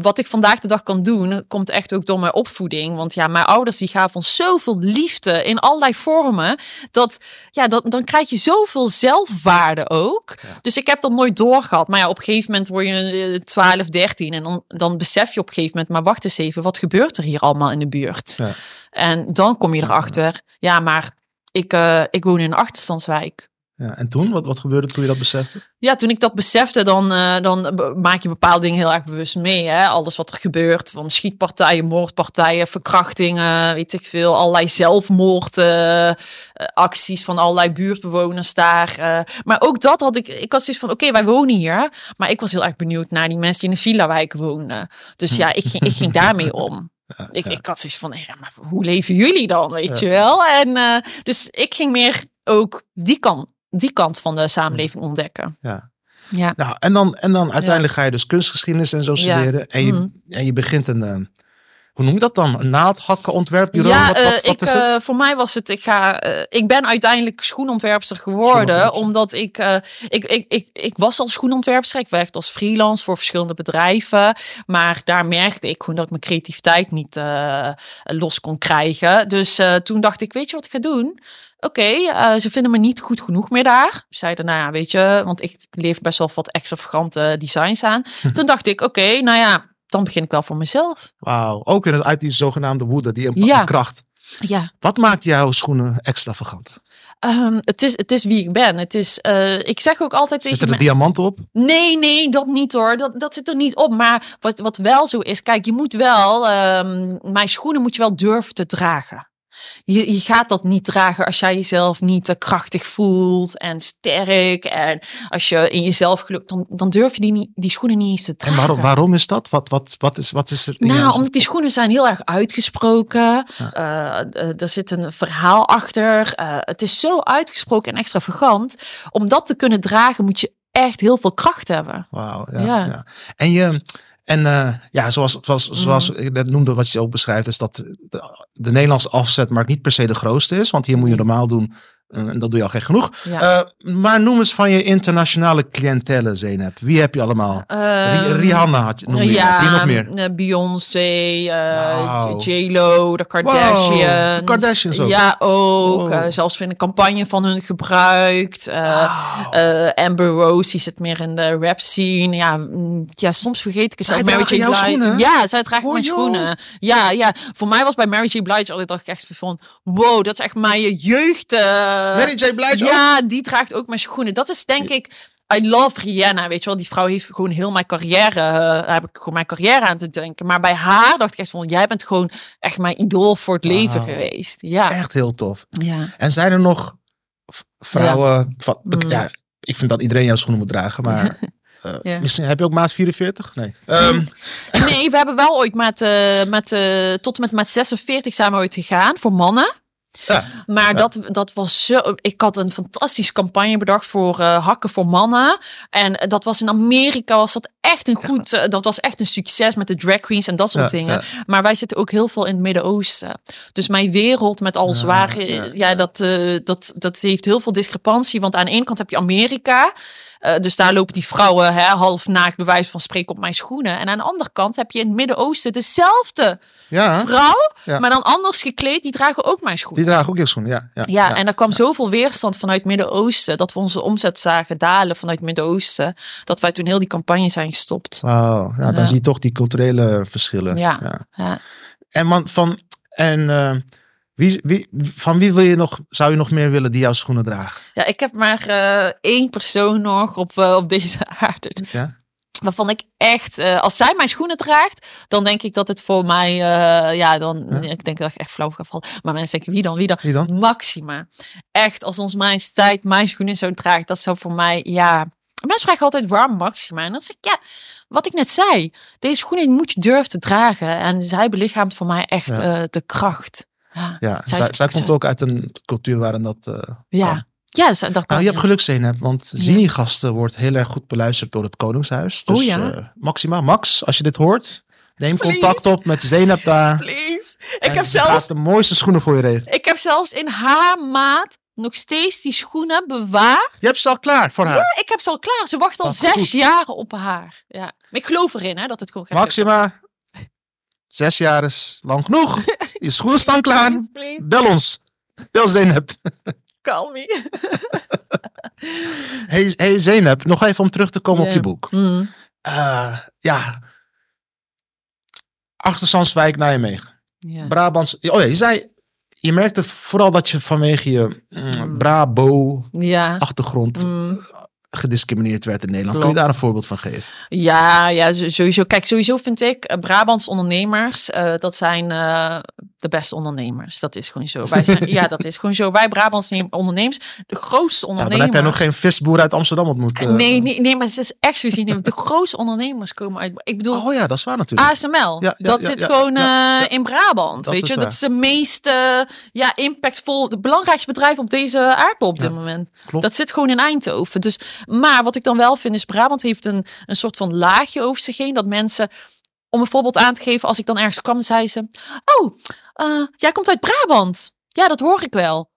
Speaker 2: wat ik vandaag de dag kan doen. Komt echt ook door mijn opvoeding. Want ja, mijn ouders die gaven ons zoveel liefde in allerlei vormen. Dat, ja, dat, dan krijg je zoveel zelfwaarde ook.
Speaker 1: Ja.
Speaker 2: Dus ik heb dat nooit doorgehad. Maar ja, op een gegeven moment word je eh, 12, 13. En dan, dan besef je op een gegeven moment, maar wacht eens even, wat gebeurt er hier allemaal in de buurt?
Speaker 1: Ja.
Speaker 2: En dan kom je erachter, ja, maar ik, eh, ik woon in een achterstandswijk.
Speaker 1: Ja. En toen, wat, wat gebeurde toen je dat besefte?
Speaker 2: Ja, toen ik dat besefte, dan, eh, dan maak je bepaalde dingen heel erg bewust mee. Hè? Alles wat er gebeurt, van schietpartijen, moordpartijen, verkrachtingen, weet ik veel. Allerlei zelfmoordacties van allerlei buurtbewoners daar. eh. maar ook dat had ik, ik had zoiets van, oké, wij wonen hier. Maar ik was heel erg benieuwd naar die mensen die in de villa-wijk wonen. Dus ja, ik ging, ik ging daarmee om. Ik, ik had zoiets van, ja, maar hoe leven jullie dan, weet je wel? En eh, dus ik ging meer ook die kant, die kant van de samenleving ontdekken.
Speaker 1: Ja.
Speaker 2: Ja.
Speaker 1: Nou, en dan, en dan uiteindelijk ga je dus kunstgeschiedenis en zo studeren. En, je,
Speaker 2: Mhm.
Speaker 1: en je begint een, eh, hoe noem je dat dan? Een naaldhakkenontwerpbureau?
Speaker 2: Ja,
Speaker 1: wat,
Speaker 2: eh,
Speaker 1: wat, wat
Speaker 2: ik,
Speaker 1: is het?
Speaker 2: eh, voor mij was het, ik, ga, eh, ik ben uiteindelijk schoenontwerpster geworden, omdat ik, eh, ik, ik, ik, ik was al schoenontwerpster, ik werkte als freelance voor verschillende bedrijven, maar daar merkte ik gewoon dat ik mijn creativiteit niet eh, los kon krijgen. Dus eh, toen dacht ik, weet je wat ik ga doen? Oké, eh, ze vinden me niet goed genoeg meer daar. Ze zeiden, nou ja, weet je, want ik leef best wel wat extravagante designs aan. toen dacht ik, oké, nou ja, dan begin ik wel voor mezelf.
Speaker 1: Wauw, ook in het, uit die zogenaamde woede, die
Speaker 2: Ja.
Speaker 1: kracht.
Speaker 2: Ja.
Speaker 1: Wat maakt jouw schoenen extravagant?
Speaker 2: Ehm, het, is, het is wie ik ben. Het is, eh, ik zeg ook altijd tegen
Speaker 1: Zitten er
Speaker 2: me-
Speaker 1: diamanten op?
Speaker 2: Nee, nee, dat niet hoor. Dat, dat zit er niet op. Maar wat, wat wel zo is, kijk, je moet wel, ehm, mijn schoenen moet je wel durven te dragen. Je, je gaat dat niet dragen als jij jezelf niet eh, krachtig voelt en sterk. En als je in jezelf gelooft, dan, dan durf je die, niet, die schoenen niet eens te
Speaker 1: En
Speaker 2: dragen.
Speaker 1: waarom, waarom is dat? Wat, wat, wat, is, wat is er?
Speaker 2: Nou, omdat die schoenen zijn heel erg uitgesproken. Eh, eh, er zit een verhaal achter. Het is zo uitgesproken en extravagant. Om dat te kunnen dragen moet je echt heel veel kracht hebben.
Speaker 1: Wauw, ja,
Speaker 2: Ja.
Speaker 1: ja. En je, en eh, ja, zoals, zoals, zoals
Speaker 2: Mhm.
Speaker 1: ik net noemde, wat je ook beschrijft, is dat de, de Nederlandse afzetmarkt niet per se de grootste is. Want hier moet je normaal doen, en dat doe je al gek genoeg.
Speaker 2: Ja.
Speaker 1: Eh, maar noem eens van je internationale cliëntele, Zeynep. Wie heb je allemaal?
Speaker 2: Ehm,
Speaker 1: Rihanna had je, noem je.
Speaker 2: ja,
Speaker 1: Wie nog meer?
Speaker 2: eh, Beyoncé, eh,
Speaker 1: Wauw.
Speaker 2: J-Lo, de Kardashians.
Speaker 1: de Kardashians ook.
Speaker 2: Ja, ook.
Speaker 1: Wow.
Speaker 2: Eh, zelfs in een campagne van hun gebruikt. Amber Rose, die zit meer in de rap scene. Ja, mm, ja soms vergeet ik het zelf. Mary J.
Speaker 1: jouw
Speaker 2: Blige.
Speaker 1: schoenen?
Speaker 2: Ja, zij draagt
Speaker 1: Oh,
Speaker 2: mijn
Speaker 1: joh.
Speaker 2: schoenen. Ja, ja, voor mij was bij Mary J. Blige altijd echt van... Wow, dat is echt mijn jeugd. Eh,
Speaker 1: Mary J. Blige ook?
Speaker 2: ja, die draagt ook mijn schoenen. Dat is denk ik. I love Rihanna, weet je wel. Die vrouw heeft gewoon heel mijn carrière, eh, daar heb ik gewoon mijn carrière aan te denken. Maar bij haar dacht ik echt van, jij bent gewoon echt mijn idool voor het leven
Speaker 1: Wauw.
Speaker 2: geweest. Ja.
Speaker 1: Echt heel tof.
Speaker 2: ja.
Speaker 1: En zijn er nog vrouwen, van,
Speaker 2: Mm.
Speaker 1: ja, ik vind dat iedereen jouw schoenen moet dragen, maar eh,
Speaker 2: Ja.
Speaker 1: misschien heb je ook maat 44? Nee. Ehm,
Speaker 2: Nee, we hebben wel ooit eh, tot en met maat 46 zijn we ooit gegaan voor mannen.
Speaker 1: Ja.
Speaker 2: Maar dat, dat was zo. Ik had een fantastische campagne bedacht voor eh, hakken voor mannen. En dat was in Amerika, was dat echt een goed. eh, dat was echt een succes met de drag queens en dat soort dingen. Maar wij zitten ook heel veel in het Midden-Oosten. Dus mijn wereld met al zware.
Speaker 1: ja,
Speaker 2: Ja,
Speaker 1: ja.
Speaker 2: Dat, eh, dat, dat heeft heel veel discrepantie. Want aan de ene kant heb je Amerika. Eh, dus daar lopen die vrouwen hè, half naakt bewijs van spreken op mijn schoenen. En aan de andere kant heb je in het Midden-Oosten dezelfde
Speaker 1: ja,
Speaker 2: vrouw,
Speaker 1: Ja.
Speaker 2: maar dan anders gekleed. Die dragen ook mijn schoenen.
Speaker 1: die dragen ook jouw schoenen, ja. Ja,
Speaker 2: Ja, en er kwam zoveel weerstand vanuit het Midden-Oosten. Dat we onze omzet zagen dalen vanuit het Midden-Oosten. Dat wij toen heel die campagne zijn gestopt.
Speaker 1: Wauw, ja, dan zie je toch die culturele verschillen.
Speaker 2: Ja. Ja.
Speaker 1: En man, van, en eh, wie, wie, van wie wil je nog, zou je nog meer willen die jouw schoenen dragen?
Speaker 2: Ja, ik heb maar eh, één persoon nog op, eh, op deze aarde.
Speaker 1: Ja?
Speaker 2: Waarvan ik echt, eh, als zij mijn schoenen draagt, dan denk ik dat het voor mij, ja, dan,
Speaker 1: Ja.
Speaker 2: ik denk dat ik echt flauw ga vallen. Maar mensen denken, wie dan, wie dan?
Speaker 1: Wie dan?
Speaker 2: Maxima. Echt, als ons majesteit mijn schoenen zo draagt, dat zou voor mij, ja. Mensen vragen altijd waarom Maxima. En dan zeg ik, ja, wat ik net zei. Deze schoenen moet je durven te dragen. En zij belichaamt voor mij echt
Speaker 1: Ja.
Speaker 2: de kracht. Ja,
Speaker 1: Ja,
Speaker 2: Zij
Speaker 1: zij, komt ook uit een cultuur waarin dat... kan.
Speaker 2: Ja. ja ze- dat kan.
Speaker 1: Nou, je hebt
Speaker 2: ja.
Speaker 1: geluk, Zeynep, want Zini-gasten wordt heel erg goed beluisterd door het Koningshuis. Dus
Speaker 2: Oh ja?
Speaker 1: eh, Maxima, Max, als je dit hoort, neem
Speaker 2: Please.
Speaker 1: contact op met Zeynep daar.
Speaker 2: Please. Ik heb,
Speaker 1: ze
Speaker 2: zelfs,
Speaker 1: gaat de mooiste schoenen voor je regelen.
Speaker 2: ik heb zelfs in haar maat nog steeds die schoenen bewaard.
Speaker 1: Je hebt ze al klaar voor haar.
Speaker 2: Ik heb ze al klaar. Ze wacht al zes
Speaker 1: goed.
Speaker 2: jaar op haar. Ja. Maar ik geloof erin hè, dat het gewoon gaat
Speaker 1: Maxima, zes jaar is lang genoeg. Je schoenen staan klaar. Bel ons. Bel Zeynep.
Speaker 2: Call me.
Speaker 1: Hey, hey Zeynep, nog even om terug te komen op je boek.
Speaker 2: Mm.
Speaker 1: Eh, ja. Achterstandswijk, Nijmegen. Brabants. Oh ja, je zei, je merkte vooral dat je vanwege je mm, Brabo-achtergrond
Speaker 2: Ja. Mm.
Speaker 1: Gediscrimineerd werd in Nederland. Kun je daar een voorbeeld van geven?
Speaker 2: Ja, ja, sowieso. Kijk, sowieso vind ik eh, Brabants ondernemers, eh, dat zijn eh, de beste ondernemers. Dat is gewoon zo. Wij zijn, ja, dat is gewoon zo. Wij Brabants ondernemers, de grootste
Speaker 1: Ja,
Speaker 2: ondernemers.
Speaker 1: dan heb jij nog geen visboer uit Amsterdam ontmoet. eh.
Speaker 2: Nee, nee, nee, maar het is echt zo zien. De grootste ondernemers komen uit. Ik bedoel,
Speaker 1: Oh ja, dat is waar natuurlijk.
Speaker 2: ASML,
Speaker 1: Ja, ja,
Speaker 2: dat
Speaker 1: ja,
Speaker 2: zit
Speaker 1: ja,
Speaker 2: gewoon
Speaker 1: ja, ja.
Speaker 2: in Brabant.
Speaker 1: Dat
Speaker 2: weet je,
Speaker 1: waar.
Speaker 2: dat is de meest eh, ja, impactvol, het belangrijkste bedrijf op deze aardbol op dit
Speaker 1: Ja,
Speaker 2: moment.
Speaker 1: klopt.
Speaker 2: Dat zit gewoon in Eindhoven. Dus, maar wat ik dan wel vind is, Brabant heeft een, een soort van laagje over zich heen. Dat mensen, om een voorbeeld aan te geven, als ik dan ergens kwam, zei ze: Oh, eh, jij komt uit Brabant. Ja, dat hoor ik wel.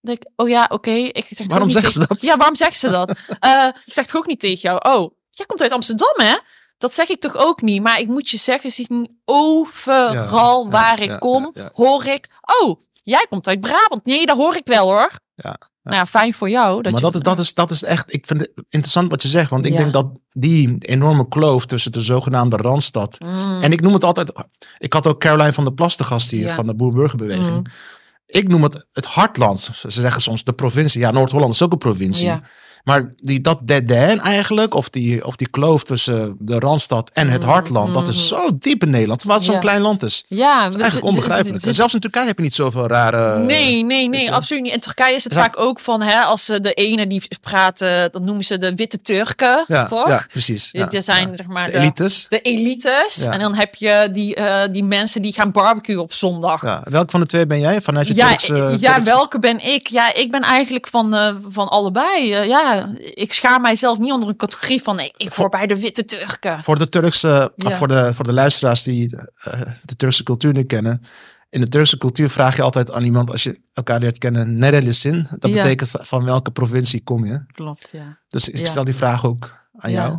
Speaker 2: Dan denk ik, oh ja, oké. Ik zeg
Speaker 1: Waarom zeggen ze dat?
Speaker 2: Ja, waarom zeggen ze dat? Eh, ik zeg het ook niet tegen jou. Oh, jij komt uit Amsterdam, hè? Dat zeg ik toch ook niet. Maar ik moet je zeggen, zie ik overal
Speaker 1: Ja, ja,
Speaker 2: waar ik kom,
Speaker 1: ja.
Speaker 2: hoor ik. Oh, jij komt uit Brabant. Nee, dat hoor ik wel hoor.
Speaker 1: Ja,
Speaker 2: Nou ja, fijn voor jou. Dat
Speaker 1: maar
Speaker 2: je,
Speaker 1: dat is, dat, is, dat is echt, ik vind het interessant wat je zegt. Want ik
Speaker 2: Ja.
Speaker 1: denk dat die enorme kloof tussen de zogenaamde Randstad.
Speaker 2: Mm,
Speaker 1: En ik noem het altijd, ik had ook Caroline van der Plas te gast hier
Speaker 2: Ja.
Speaker 1: van de Boer-Burgerbeweging.
Speaker 2: Mm.
Speaker 1: Ik noem het het hartland. Ze zeggen soms de provincie. Ja, Noord-Holland is ook een provincie.
Speaker 2: Ja.
Speaker 1: Maar die, dat dead eigenlijk, of die, of die kloof tussen de Randstad en het
Speaker 2: Mhm,
Speaker 1: hartland, dat is zo diep in Nederland. Het zo'n
Speaker 2: Ja.
Speaker 1: klein land is.
Speaker 2: ja,
Speaker 1: Dat is eigenlijk onbegrijpelijk. En zelfs in Turkije heb je niet zoveel rare...
Speaker 2: Nee, nee, nee, absoluut niet. In Turkije is het
Speaker 1: Ja.
Speaker 2: vaak ook van, hè, als ze de ene die praten, dan noemen ze de witte Turken,
Speaker 1: Ja,
Speaker 2: toch?
Speaker 1: ja precies. Ja,
Speaker 2: die zijn,
Speaker 1: ja.
Speaker 2: zeg maar,
Speaker 1: De
Speaker 2: de,
Speaker 1: elites.
Speaker 2: de elites.
Speaker 1: Ja.
Speaker 2: En dan heb je die, eh, die mensen die gaan barbecuen op zondag.
Speaker 1: Ja. Welk van de twee ben jij? Vanuit je
Speaker 2: Ja,
Speaker 1: Turkse...
Speaker 2: ja
Speaker 1: Turkse-
Speaker 2: welke ben ik? Ja, ik ben eigenlijk van, eh, van allebei. Eh, ja, ik schaar mijzelf niet onder een categorie van nee, ik hoor bij de witte Turken.
Speaker 1: Voor de Turkse,
Speaker 2: Ja.
Speaker 1: of voor de, voor de luisteraars die eh, de Turkse cultuur niet kennen. In de Turkse cultuur vraag je altijd aan iemand als je elkaar leert kennen, nerelisin. Dat
Speaker 2: Ja.
Speaker 1: betekent van welke provincie kom je.
Speaker 2: Klopt, ja.
Speaker 1: Dus ik stel die vraag ook aan jou.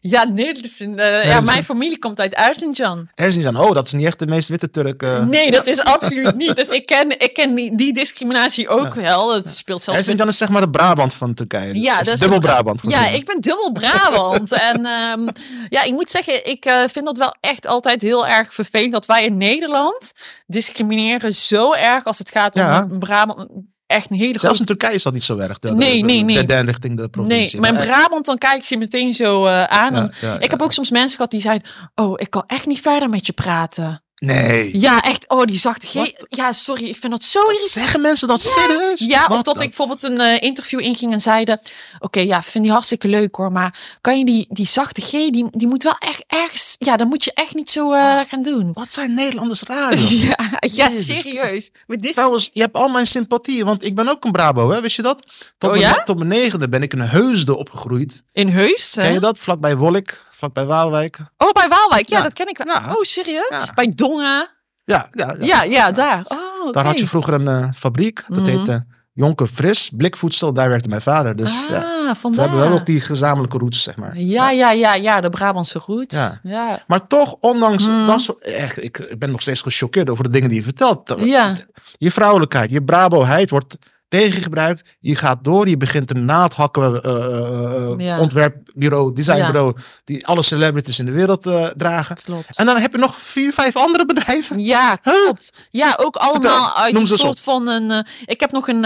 Speaker 2: Ja, nee, dus in, eh, ja,
Speaker 1: dus-
Speaker 2: mijn familie komt uit Erzincan.
Speaker 1: Er aan, oh, dat is niet echt de meest witte Turk. eh.
Speaker 2: Nee, dat is absoluut niet. Dus ik ken, ik ken die, die discriminatie ook wel. Het speelt zelfs met
Speaker 1: Erzincan is zeg maar de Brabant van Turkije. Dus
Speaker 2: Ja,
Speaker 1: dat is
Speaker 2: dus-
Speaker 1: dubbel Brabant.
Speaker 2: Ja,
Speaker 1: gezien.
Speaker 2: ik ben dubbel Brabant. en ehm, ja, ik moet zeggen, ik eh, vind dat wel echt altijd heel erg vervelend dat wij in Nederland discrimineren zo erg als het gaat om. Brabant. Echt een hele
Speaker 1: Zelfs in Turkije is dat niet zo erg. De,
Speaker 2: Nee, nee, nee.
Speaker 1: De richting de
Speaker 2: Nee,
Speaker 1: provincie.
Speaker 2: maar in
Speaker 1: Maar, eh,
Speaker 2: Brabant dan kijk ik ze meteen zo eh, aan.
Speaker 1: ja,
Speaker 2: En
Speaker 1: ja,
Speaker 2: ik heb ook soms mensen gehad die zeiden, oh, ik kan echt niet verder met je praten.
Speaker 1: Nee.
Speaker 2: Ja, echt, oh, die zachte G. Ja, sorry, ik vind dat zo irritant.
Speaker 1: Zeggen mensen dat serieus?
Speaker 2: Ja, of dat ik bijvoorbeeld een eh, interview inging en zeiden... Oké, ja, vind die hartstikke leuk hoor, maar kan je die, die zachte G, die, die moet wel echt ergens... Ja, dan moet je echt niet zo eh, gaan doen.
Speaker 1: Wat zijn Nederlanders raar.
Speaker 2: Ja, ja serieus. Maar dit,
Speaker 1: Trouwens, je hebt al mijn sympathie, want ik ben ook een Brabo, hè? wist je dat? Tot,
Speaker 2: Oh
Speaker 1: mijn,
Speaker 2: ja?
Speaker 1: tot mijn negende ben ik in Heusden opgegroeid.
Speaker 2: in Heus?
Speaker 1: Ken je dat? Vlakbij Wolk, vlakbij Waalwijk.
Speaker 2: Oh, bij Waalwijk. Ja,
Speaker 1: Ja.
Speaker 2: dat ken ik wel.
Speaker 1: Ja.
Speaker 2: Oh, serieus?
Speaker 1: Ja.
Speaker 2: Bij Dongen?
Speaker 1: Ja, ja, ja.
Speaker 2: Ja, ja, daar. Oh,
Speaker 1: Daar had je vroeger een eh, fabriek, dat
Speaker 2: Mhm.
Speaker 1: heette Jonker Fris, blikvoedsel, daar werkte mijn vader. Dus ja,
Speaker 2: Ah,
Speaker 1: we
Speaker 2: vandaar.
Speaker 1: hebben wel ook die gezamenlijke routes, zeg maar.
Speaker 2: Ja, ja, ja, ja, de Brabantse route.
Speaker 1: Ja.
Speaker 2: ja.
Speaker 1: Maar toch, ondanks
Speaker 2: Mhm.
Speaker 1: dat, soort- echt, ik, ik ben nog steeds gechoqueerd over de dingen die je vertelt.
Speaker 2: Ja.
Speaker 1: Je vrouwelijkheid, je braboheid wordt tegengebruikt. Je gaat door, je begint een naaldhakken eh, eh,
Speaker 2: Ja.
Speaker 1: ontwerpbureau, designbureau, die alle celebrities in de wereld dragen.
Speaker 2: Klopt.
Speaker 1: En dan heb je nog vier, vijf andere bedrijven.
Speaker 2: Ja, klopt. Ja, ook allemaal
Speaker 1: Vertel,
Speaker 2: uit een soort van een. ik heb nog een.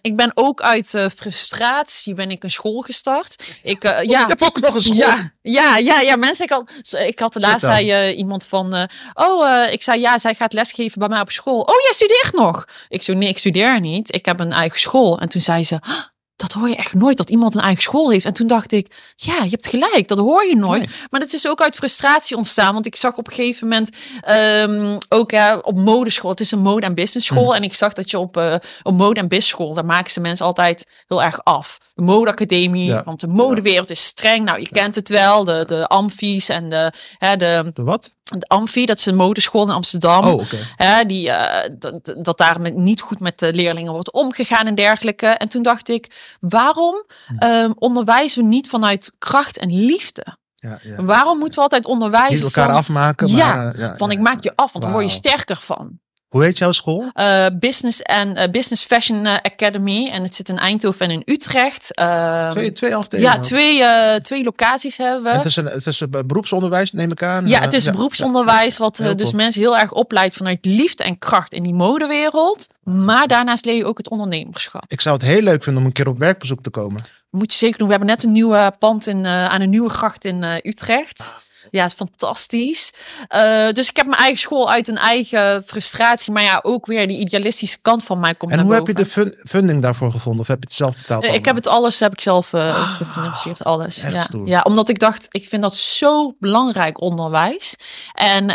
Speaker 2: ik ben ook uit frustratie ben ik een school gestart. Ik, ja.
Speaker 1: hebt ook nog een school.
Speaker 2: Ja, ja, ja, ja, mensen. Ik had, ik had de laatst
Speaker 1: Vertel.
Speaker 2: zei iemand van. oh, ik zei ja, zij gaat lesgeven bij mij op school. Oh, jij studeert nog? Ik zo nee, ik studeer niet. Ik heb een eigen school. En toen zei ze. "Ah, Dat hoor je echt nooit, dat iemand een eigen school heeft. En toen dacht ik, ja, je hebt gelijk, dat hoor je nooit.
Speaker 1: Nee.
Speaker 2: Maar dat is ook uit frustratie ontstaan. Want ik zag op een gegeven moment ehm, ook ja, op modeschool. Het is een mode- en business school.
Speaker 1: Mhm.
Speaker 2: En ik zag dat je op, eh op mode- en business school, daar maken ze mensen altijd heel erg af. De modeacademie,
Speaker 1: Ja.
Speaker 2: want de modewereld is streng. Nou, je kent het wel, de, de amfies en de, hè, de,
Speaker 1: De wat?
Speaker 2: De amfi, dat is een modeschool in Amsterdam.
Speaker 1: Oh.
Speaker 2: Hè, die, eh, dat, dat daar met, niet goed met de leerlingen wordt omgegaan en dergelijke. En toen dacht ik, waarom
Speaker 1: Hm.
Speaker 2: ehm, onderwijzen we niet vanuit kracht en liefde?
Speaker 1: Ja, ja.
Speaker 2: Waarom moeten we altijd onderwijzen
Speaker 1: Niet elkaar
Speaker 2: van,
Speaker 1: afmaken.
Speaker 2: Ja,
Speaker 1: maar, eh, ja,
Speaker 2: van ik maak je af, want dan word je sterker van.
Speaker 1: Hoe heet jouw school?
Speaker 2: Eh, business en eh, Business Fashion eh, Academy. En het zit in Eindhoven en in Utrecht. Ehm,
Speaker 1: Twee, twee afdelingen.
Speaker 2: ja, twee, twee locaties hebben we.
Speaker 1: Het is, een, het is een beroepsonderwijs, neem ik aan.
Speaker 2: Ja, het is beroepsonderwijs, wat
Speaker 1: Heel
Speaker 2: dus mensen heel erg opleidt vanuit liefde en kracht in die modewereld. Maar daarnaast leer je ook het ondernemerschap.
Speaker 1: Ik zou het heel leuk vinden om een keer op werkbezoek te komen.
Speaker 2: Moet je zeker doen. We hebben net een nieuwe pand in, aan een nieuwe gracht in Utrecht. Ja, fantastisch. Eh, dus ik heb mijn eigen school uit een eigen frustratie. Maar ja, ook weer die idealistische kant van mij komt
Speaker 1: En hoe heb je de fun- funding daarvoor gevonden? Of heb je het zelf betaald?
Speaker 2: Eh, Ik heb het alles heb ik zelf eh, gefinancierd, alles.
Speaker 1: echt
Speaker 2: Ja.
Speaker 1: stoer.
Speaker 2: ja, omdat ik dacht, ik vind dat zo belangrijk onderwijs. En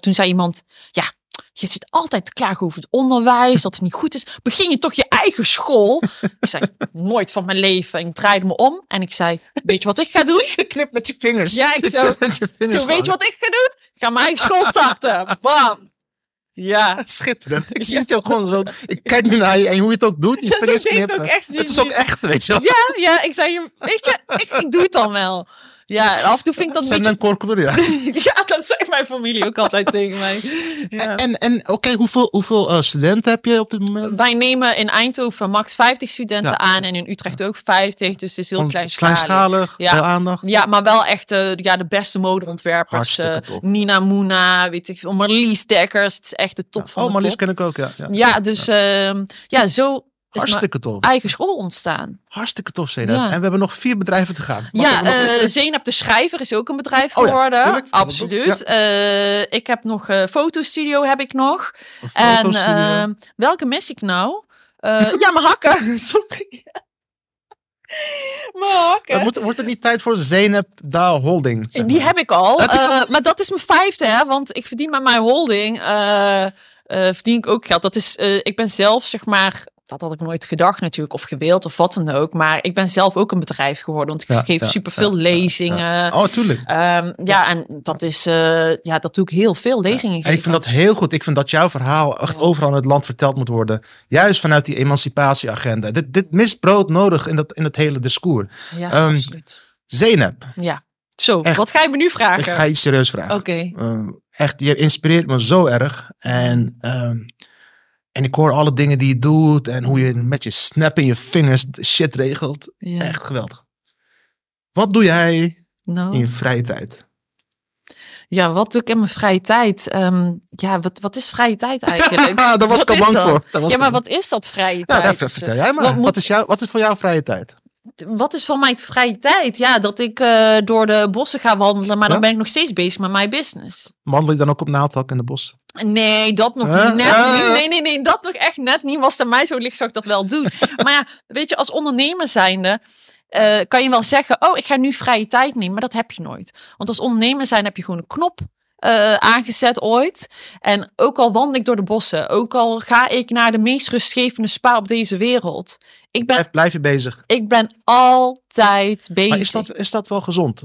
Speaker 2: toen zei iemand, ja, je zit altijd te klagen over het onderwijs, dat het niet goed is. Begin je toch je eigen school? ik zei, nooit van mijn leven. En ik draaide me om en ik zei, weet je wat ik ga doen?
Speaker 1: Je knipt met je vingers.
Speaker 2: Ja, ik zo- Zo, weet je wat ik ga doen? Ik ga mijn eigen school starten. Bam. Ja.
Speaker 1: Schitterend. Ik zie het jou gewoon zo. Ik kijk nu naar je en hoe je het ook doet. Je vingers knippen. Het is ook echt, weet je wel.
Speaker 2: Ja, ja, ik zei, weet je, ik, ik doe het dan wel. Ja, af en toe vind ik dat een
Speaker 1: Send
Speaker 2: beetje...
Speaker 1: een korkel ja.
Speaker 2: Ja, dat zegt mijn familie ook altijd tegen mij. Ja.
Speaker 1: En, en oké, hoeveel, hoeveel eh, studenten heb je op dit moment?
Speaker 2: Wij nemen in Eindhoven max 50 studenten
Speaker 1: Ja.
Speaker 2: aan en in Utrecht ook 50. Dus het is heel
Speaker 1: Gewoon
Speaker 2: kleinschalig.
Speaker 1: Kleinschalig,
Speaker 2: Ja.
Speaker 1: veel aandacht.
Speaker 2: Ja, maar wel echt eh, ja, de beste modeontwerpers.
Speaker 1: Top.
Speaker 2: Nina Moena, weet ik veel. Marlies Dekkers. Het is echt de top van
Speaker 1: Oh,
Speaker 2: de
Speaker 1: Marlies
Speaker 2: top.
Speaker 1: ken ik ook, ja. ja.
Speaker 2: Dus ehm, ja, zo is mijn
Speaker 1: Hartstikke tof.
Speaker 2: eigen school ontstaan.
Speaker 1: Hartstikke tof, Zena.
Speaker 2: Ja.
Speaker 1: En we hebben nog vier bedrijven te gaan.
Speaker 2: Ja,
Speaker 1: nog?
Speaker 2: eh Zeynep de Schrijver is ook een bedrijf
Speaker 1: Oh
Speaker 2: geworden. Absoluut. Eh, ik heb nog een fotostudio heb ik nog. En welke mis ik nou? Ja, mijn hakken. Sorry.
Speaker 1: moet, wordt het niet tijd voor Zeynep Da Holding? zeg
Speaker 2: Die
Speaker 1: maar?
Speaker 2: heb ik al.
Speaker 1: Heb
Speaker 2: maar dat is mijn vijfde, hè? Want ik verdien met mijn holding. verdien ik ook geld. Dat is, ik ben zelf, zeg maar. Dat had ik nooit gedacht natuurlijk, of gewild of wat dan ook. Maar ik ben zelf ook een bedrijf geworden. Want ik
Speaker 1: Ja,
Speaker 2: geef
Speaker 1: ja,
Speaker 2: superveel
Speaker 1: ja,
Speaker 2: lezingen.
Speaker 1: Oh, tuurlijk.
Speaker 2: Ehm, ja, en dat is, eh, ja, dat doe ik heel veel lezingen.
Speaker 1: En ik vind dat heel goed. Ik vind dat jouw verhaal echt overal in het land verteld moet worden. Juist vanuit die emancipatieagenda. Dit, dit mist brood nodig in, dat, in het hele discours.
Speaker 2: Ja,
Speaker 1: Ehm,
Speaker 2: absoluut.
Speaker 1: Zeynep,
Speaker 2: Ja. Zo,
Speaker 1: echt.
Speaker 2: wat ga je me nu
Speaker 1: ik
Speaker 2: vragen?
Speaker 1: ga je serieus vragen.
Speaker 2: Oké.
Speaker 1: Ehm, echt, je inspireert me zo erg. En, en ik hoor alle dingen die je doet. En hoe je met je snap in je vingers shit regelt.
Speaker 2: Ja.
Speaker 1: Echt geweldig. Wat doe jij
Speaker 2: Nou.
Speaker 1: in je vrije tijd?
Speaker 2: Ja, wat doe ik in mijn vrije tijd? Ehm, ja, wat, wat is vrije tijd eigenlijk?
Speaker 1: Daar was
Speaker 2: Wat
Speaker 1: ik al bang
Speaker 2: dat?
Speaker 1: voor.
Speaker 2: Ja, maar wat is dat vrije
Speaker 1: Ja,
Speaker 2: tijd?
Speaker 1: daar vertel jij maar.
Speaker 2: Wat
Speaker 1: Wat, is jou, wat is voor jou vrije tijd?
Speaker 2: Wat is voor mij de vrije tijd? Ja, dat ik eh, door de bossen ga wandelen, maar dan ben ik nog steeds bezig met mijn business.
Speaker 1: Wandel je dan ook op naaldhak in de bos?
Speaker 2: Nee, dat nog
Speaker 1: Huh?
Speaker 2: net
Speaker 1: Huh?
Speaker 2: niet. Nee, nee, nee, dat nog echt net niet. Was er mij zo licht, zou ik dat wel doen. maar ja, weet je, als ondernemer zijnde eh, kan je wel zeggen, oh, ik ga nu vrije tijd nemen, maar dat heb je nooit. Want als ondernemer zijn heb je gewoon een knop eh, aangezet ooit. En ook al wandel ik door de bossen, ook al ga ik naar de meest rustgevende spa op deze wereld. Ik ben,
Speaker 1: Blijf, blijf je bezig.
Speaker 2: ik ben altijd bezig.
Speaker 1: Maar is dat, is dat wel gezond?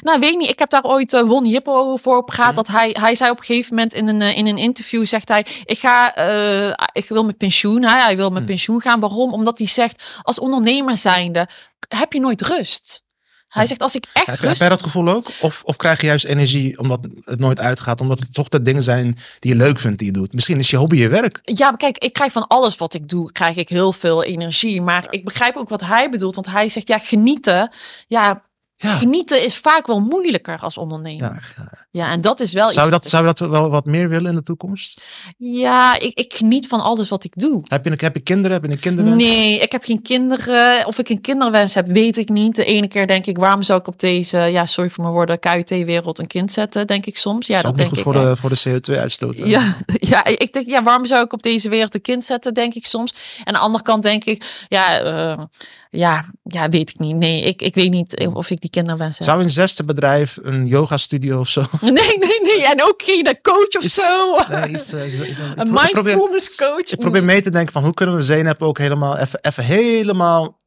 Speaker 2: Nou, weet ik niet. Ik heb daar ooit uh, Won Jippo voor op
Speaker 1: Mhm.
Speaker 2: gehad. Dat hij, hij zei op een gegeven moment in een, eh, in een interview, zegt hij, ik ga, eh, ik wil met pensioen. Hij, hij wil met
Speaker 1: Mhm.
Speaker 2: pensioen gaan. Waarom? Omdat hij zegt, als ondernemer zijnde, heb je nooit rust. Hij zegt, als ik echt
Speaker 1: Heb, heb jij dat gevoel ook? Of, of krijg je juist energie omdat het nooit uitgaat? Omdat het toch de dingen zijn die je leuk vindt die je doet? Misschien is je hobby je werk.
Speaker 2: Ja, maar kijk, ik krijg van alles wat ik doe, krijg ik heel veel energie. Maar ik begrijp ook wat hij bedoelt. Want hij zegt, ja, genieten. Ja,
Speaker 1: Ja.
Speaker 2: genieten is vaak wel moeilijker als ondernemer.
Speaker 1: Ja, ja.
Speaker 2: Ja, en dat is wel
Speaker 1: Zou, je dat, zou je dat wel wat meer willen in de toekomst?
Speaker 2: Ja, ik, ik geniet van alles wat ik doe.
Speaker 1: Heb je, heb je kinderen? Heb je een kinderwens?
Speaker 2: Nee, ik heb geen kinderen. Of ik een kinderwens heb, weet ik niet. De ene keer denk ik, waarom zou ik op deze, ja, sorry voor mijn woorden, KUT-wereld een kind zetten, denk ik soms. Ja,
Speaker 1: is
Speaker 2: dat
Speaker 1: niet
Speaker 2: denk
Speaker 1: goed
Speaker 2: ik.
Speaker 1: voor de, voor de CO2-uitstoot.
Speaker 2: Ja, ja, ik denk, ja, waarom zou ik op deze wereld een kind zetten, denk ik soms. En aan de andere kant denk ik, ja, eh, ja, ja, weet ik niet. Nee, ik, ik weet niet of ik die kinderwens heb.
Speaker 1: Zou een zesde bedrijf, een yoga studio of zo?
Speaker 2: Nee, nee, nee. En ook geen coach of
Speaker 1: Is-
Speaker 2: zo.
Speaker 1: Nee, is, eh, is-
Speaker 2: Een mindfulness coach.
Speaker 1: ik probeer mee te denken van hoe kunnen we Zeynep ook helemaal even, even helemaal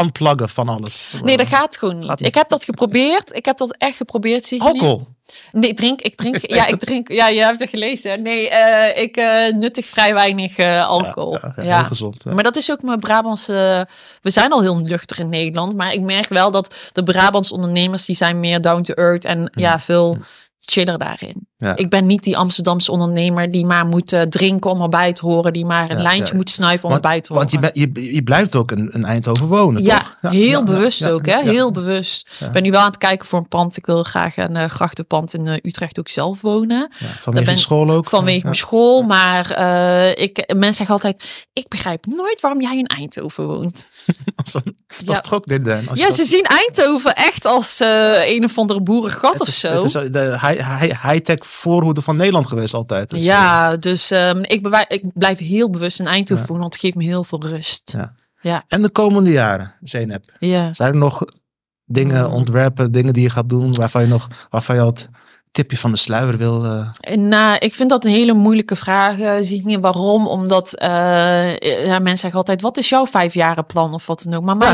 Speaker 1: unpluggen van alles.
Speaker 2: Nee, dat gaat gewoon niet.
Speaker 1: Gaat niet.
Speaker 2: Ik heb dat geprobeerd. Ik heb dat echt geprobeerd.
Speaker 1: Alcohol.
Speaker 2: Nee, ik drink. Ik drink. Ja, ik drink. Ja, je hebt het gelezen. Nee, eh, ik eh, nuttig vrij weinig eh, alcohol.
Speaker 1: Ja,
Speaker 2: Ja,
Speaker 1: ja, heel gezond. ja.
Speaker 2: Maar dat is ook mijn Brabantse. We zijn al heel nuchter in Nederland, maar ik merk wel dat de Brabants ondernemers die zijn meer down to earth en ja veel chiller daarin.
Speaker 1: Ja.
Speaker 2: Ik ben niet die Amsterdamse ondernemer die maar moet eh, drinken om erbij te horen. Die maar een
Speaker 1: Ja,
Speaker 2: lijntje
Speaker 1: ja.
Speaker 2: moet snuiven om
Speaker 1: Want,
Speaker 2: erbij te horen.
Speaker 1: want je, je, je blijft ook in Eindhoven wonen,
Speaker 2: ja,
Speaker 1: toch?
Speaker 2: heel bewust ook, hè? Heel bewust. Ik ben nu wel aan het kijken voor een pand. Ik wil graag een eh, grachtenpand in eh, Utrecht ook zelf wonen.
Speaker 1: Vanwege
Speaker 2: ben-
Speaker 1: school ook?
Speaker 2: Vanwege mijn school. Maar ik, mensen zeggen altijd, ik begrijp nooit waarom jij in Eindhoven woont.
Speaker 1: Dat is toch ook dit, Dan?
Speaker 2: Ja,
Speaker 1: dat-
Speaker 2: ze zien Eindhoven echt als een of andere boerengat
Speaker 1: het
Speaker 2: of
Speaker 1: is,
Speaker 2: zo.
Speaker 1: Het is de hi- hi- high-tech voorhoede van Nederland geweest altijd. Dus, eh,
Speaker 2: ja, dus ehm, ik, ik blijf heel bewust Eindhoven
Speaker 1: Ja.
Speaker 2: wonen, want het geeft me heel veel rust.
Speaker 1: Ja.
Speaker 2: Ja,
Speaker 1: En de komende jaren, Zeynep,
Speaker 2: ja.
Speaker 1: zijn er nog dingen,
Speaker 2: Mm.
Speaker 1: ontwerpen, dingen die je gaat doen waarvan je nog, waarvan je het tipje van de sluier wil...
Speaker 2: En, Nou, ik vind dat een hele moeilijke vraag. eh, zie ik niet waarom, omdat eh, ja, mensen zeggen altijd, wat is jouw vijfjarenplan of wat dan ook. Maar mijn.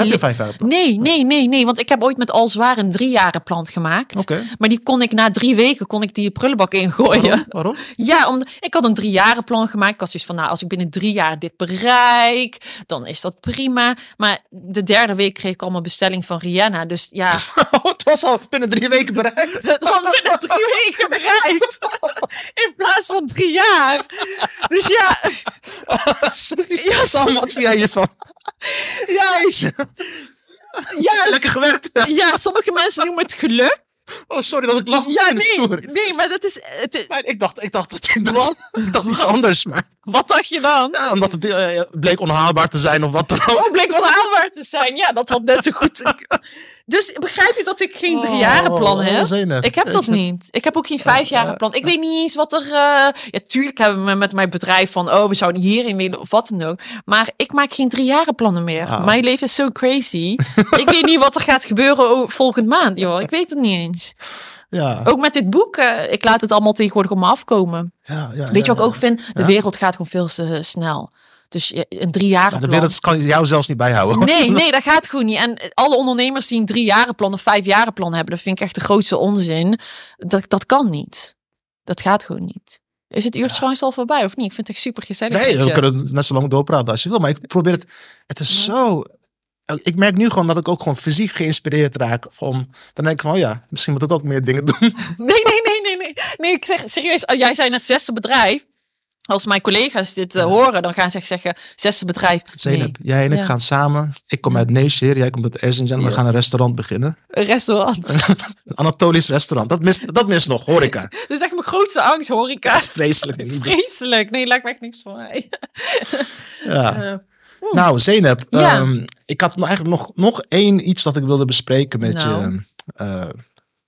Speaker 2: Nee, nee, nee, nee. Want ik heb ooit met Al Zwaar een driejarenplan gemaakt. Maar die kon ik na drie weken kon ik die prullenbak ingooien.
Speaker 1: Waarom? Waarom?
Speaker 2: Ja, om, ik had een driejarenplan gemaakt. Ik was dus van, nou, als ik binnen drie jaar dit bereik, dan is dat prima. Maar de derde week kreeg ik allemaal bestelling van Rihanna. Dus ja,
Speaker 1: het was al binnen drie weken bereikt.
Speaker 2: het was binnen drie weken bereikt. In plaats van drie jaar. Dus ja,
Speaker 1: ja, Sam, wat vind jij hiervan?
Speaker 2: ja,
Speaker 1: Jeetje.
Speaker 2: ja,
Speaker 1: Lekker gewerkt.
Speaker 2: ja, sommige mensen noemen het geluk.
Speaker 1: Oh, sorry dat ik lach.
Speaker 2: Ja, nee, nee, maar dat is, het
Speaker 1: Maar ik dacht, ik dacht, dat je dat, ik dacht iets anders. Maar,
Speaker 2: wat dacht je dan?
Speaker 1: ja, omdat het eh, bleek onhaalbaar te zijn of wat dan ook.
Speaker 2: Oh, bleek onhaalbaar te zijn. Ja, dat had net zo goed. Dus begrijp je dat ik geen driejarenplan
Speaker 1: Oh,
Speaker 2: heb?
Speaker 1: zenuw.
Speaker 2: Ik heb dat niet. Ik heb ook geen vijfjarenplan. Ik weet niet eens wat er. eh, ja, tuurlijk hebben we met mijn bedrijf van. Oh, we zouden hierin willen of wat dan ook. Maar ik maak geen driejarenplannen meer.
Speaker 1: Ah.
Speaker 2: Mijn leven is zo crazy. ik weet niet wat er gaat gebeuren volgend maand. Joh. Ik weet het niet eens.
Speaker 1: Ja,
Speaker 2: Ook met dit boek. eh, ik laat het allemaal tegenwoordig op me afkomen.
Speaker 1: ja, ja,
Speaker 2: Weet je wat ik ook vind? De wereld gaat gewoon veel te snel. Dus een
Speaker 1: ja,
Speaker 2: driejarenplan.
Speaker 1: de wereld kan jou zelfs niet bijhouden.
Speaker 2: Nee, nee, dat gaat gewoon niet. En alle ondernemers die een drie jaren plan of vijf jaren plan hebben, dat vind ik echt de grootste onzin. Dat, dat kan niet. Dat gaat gewoon niet. Is het uurtje trouwens al voorbij of niet? Ik vind het echt super gezellig.
Speaker 1: Nee, we kunnen net zo lang doorpraten als je wil. Maar ik probeer het. Het is
Speaker 2: Ja.
Speaker 1: zo. Ik merk nu gewoon dat ik ook gewoon fysiek geïnspireerd raak. Om, dan denk ik van, oh ja, misschien moet ik ook meer dingen doen.
Speaker 2: Nee, nee, nee, nee, nee. Nee, ik zeg serieus. oh, Jij zei net zesde bedrijf. Als mijn collega's dit eh, horen, dan gaan ze zeggen zesde bedrijf.
Speaker 1: Zeynep,
Speaker 2: Nee,
Speaker 1: jij en ik
Speaker 2: Ja.
Speaker 1: gaan samen. Ik kom uit Neusjeer, jij komt uit Erzincan. We gaan een restaurant beginnen.
Speaker 2: een restaurant.
Speaker 1: Een Anatolisch restaurant. Dat mist, dat mist nog, horeca.
Speaker 2: dat is echt mijn grootste angst, horeca.
Speaker 1: Dat is vreselijk.
Speaker 2: Vreselijk. Nee, lijkt me echt niks voor mij.
Speaker 1: Ja.
Speaker 2: Eh,
Speaker 1: Nou, Zeynep,
Speaker 2: Ja.
Speaker 1: ehm, ik had eigenlijk nog, nog één iets dat ik wilde bespreken met
Speaker 2: Nou.
Speaker 1: je eh,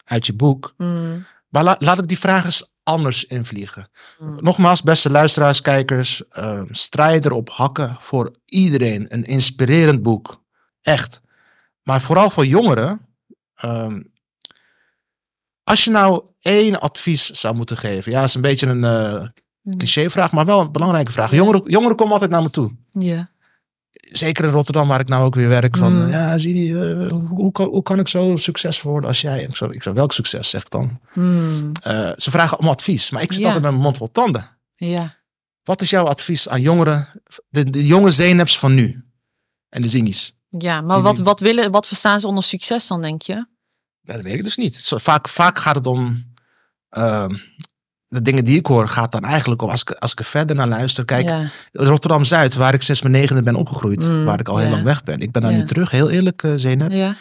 Speaker 1: uit je boek.
Speaker 2: mm,
Speaker 1: Maar la- laat ik die vraag eens anders invliegen.
Speaker 2: Mm.
Speaker 1: Nogmaals, beste luisteraars, kijkers, ehm strijder op hakken voor iedereen. Een inspirerend boek. Echt. Maar vooral voor jongeren. ehm, als je nou één advies zou moeten geven. Ja, is een beetje een eh clichévraag, maar wel een belangrijke vraag. Jongeren, jongeren komen altijd naar me toe.
Speaker 2: ja.
Speaker 1: Zeker in Rotterdam, waar ik nou ook weer werk. Van,
Speaker 2: Mm.
Speaker 1: ja, zie je, eh, hoe, hoe, kan, hoe kan ik zo succesvol worden als jij? Ik zo, ik zo welk succes, zeg ik dan.
Speaker 2: Mm,
Speaker 1: Eh, ze vragen om advies, maar ik zit
Speaker 2: Ja.
Speaker 1: altijd met mijn mond vol tanden.
Speaker 2: ja.
Speaker 1: Wat is jouw advies aan jongeren, de, de jonge zeneps van nu? En de zinies?
Speaker 2: Ja, maar wat, wat, willen, wat verstaan ze onder succes dan, denk je?
Speaker 1: Dat weet ik dus niet. Vaak, vaak gaat het om, ehm, de dingen die ik hoor, gaat dan eigenlijk om, als ik, als ik er verder naar luister. Kijk,
Speaker 2: ja.
Speaker 1: Rotterdam-Zuid, waar ik sinds mijn negende ben opgegroeid,
Speaker 2: Mm,
Speaker 1: waar ik al heel lang weg ben. Ik ben daar
Speaker 2: Ja.
Speaker 1: nu terug, heel eerlijk, uh, Zeynep.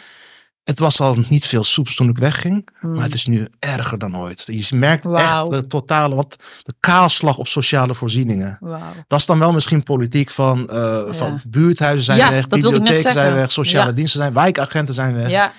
Speaker 1: Het was al niet veel soeps toen ik wegging,
Speaker 2: Mm.
Speaker 1: maar het is nu erger dan ooit. Je merkt echt de totale, wat, de kaalslag op sociale voorzieningen.
Speaker 2: Wauw.
Speaker 1: Dat is dan wel misschien politiek van, eh, van buurthuizen zijn weg, bibliotheken zijn weg, sociale diensten zijn, wijkagenten zijn weg.
Speaker 2: Ja,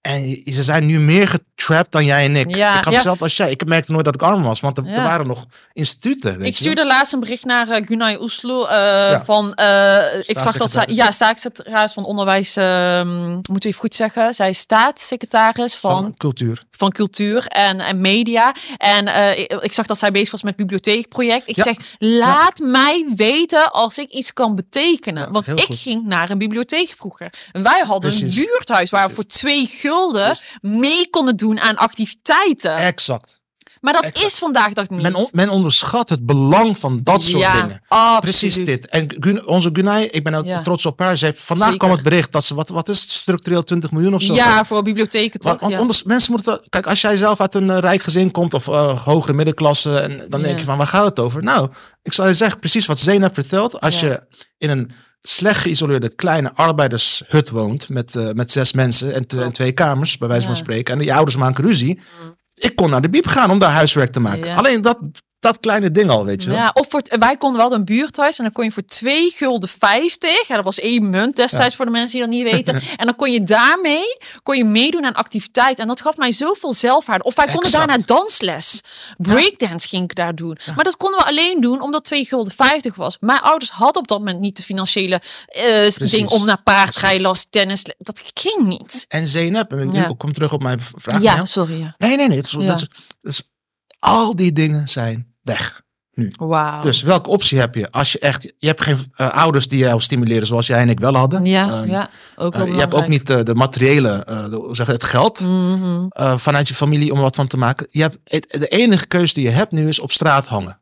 Speaker 1: En ze zijn nu meer getrapt dan jij en ik.
Speaker 2: Ja,
Speaker 1: ik had
Speaker 2: ja.
Speaker 1: zelf als jij. Ik merkte nooit dat ik arm was, want er,
Speaker 2: Ja.
Speaker 1: er waren nog instituten. Weet
Speaker 2: ik
Speaker 1: je.
Speaker 2: stuurde laatst een bericht naar uh, Gunay Oeslo. eh, van, eh, ik zag dat zij, ja, staatssecretaris van Onderwijs, ehm moet ik even goed zeggen. Zij is staatssecretaris van,
Speaker 1: van cultuur.
Speaker 2: van cultuur en, en media. En ik, ik zag dat zij bezig was met bibliotheekproject. Ik zeg, laat mij weten als ik iets kan betekenen. Want ik
Speaker 1: goed.
Speaker 2: ging naar een bibliotheek vroeger. En wij hadden
Speaker 1: Precies.
Speaker 2: een buurthuis waar we voor twee gulden mee konden doen aan activiteiten.
Speaker 1: Exact.
Speaker 2: Maar dat
Speaker 1: Exact.
Speaker 2: is vandaag dag niet.
Speaker 1: Men, on- men onderschat het belang van dat soort
Speaker 2: ja,
Speaker 1: dingen.
Speaker 2: absoluut.
Speaker 1: Precies dit. En Gun- onze Gunay, ik ben ook
Speaker 2: Ja.
Speaker 1: trots op haar. Heeft, vandaag
Speaker 2: Zeker.
Speaker 1: kwam het bericht dat ze, wat, wat is het, structureel 20 miljoen of zo?
Speaker 2: Ja, voor bibliotheken toch?
Speaker 1: Want,
Speaker 2: ja.
Speaker 1: onders- mensen moeten, dat- kijk, als jij zelf uit een eh, rijk gezin komt of eh, hogere middenklasse, en dan denk je van waar gaat het over? Nou, ik zal je zeggen, precies wat Zeynep vertelt. Als je in een slecht geïsoleerde kleine arbeidershut woont met, eh, met zes mensen en, te- en twee kamers, bij wijze van spreken, en je ouders maken ruzie. Ik kon naar de biep gaan om daar huiswerk te maken.
Speaker 2: Ja.
Speaker 1: Alleen dat, dat kleine ding al, weet je.
Speaker 2: Ja, of voor, wij konden wel een buurthuis en dan kon je voor 2 gulden 50, ja, dat was één munt destijds voor de mensen die dat niet weten. en dan kon je daarmee kon je meedoen aan activiteiten. En dat gaf mij zoveel zelfwaarde. Of wij konden daarna dansles. Breakdance ging ik daar doen. Maar dat konden we alleen doen omdat 2 gulden 50 was. Mijn ouders hadden op dat moment niet de financiële eh, ding om naar paardrijles, tennis. Dat ging niet.
Speaker 1: En Zeynep, en ik, kom terug op mijn vraag.
Speaker 2: Ja, sorry.
Speaker 1: Nee, nee, nee. Dat is- dat is- al die dingen zijn weg.
Speaker 2: Wauw.
Speaker 1: Dus welke optie heb je? Als je echt, je hebt geen eh, ouders die jou stimuleren zoals jij en ik wel hadden.
Speaker 2: ja,
Speaker 1: Ehm,
Speaker 2: ja, ook
Speaker 1: eh, je hebt ook niet eh, de materiële, de- hoe zeg je, het geld
Speaker 2: Mhm.
Speaker 1: vanuit je familie om er wat van te maken. Je hebt, het- de enige keuze die je hebt nu is op straat hangen.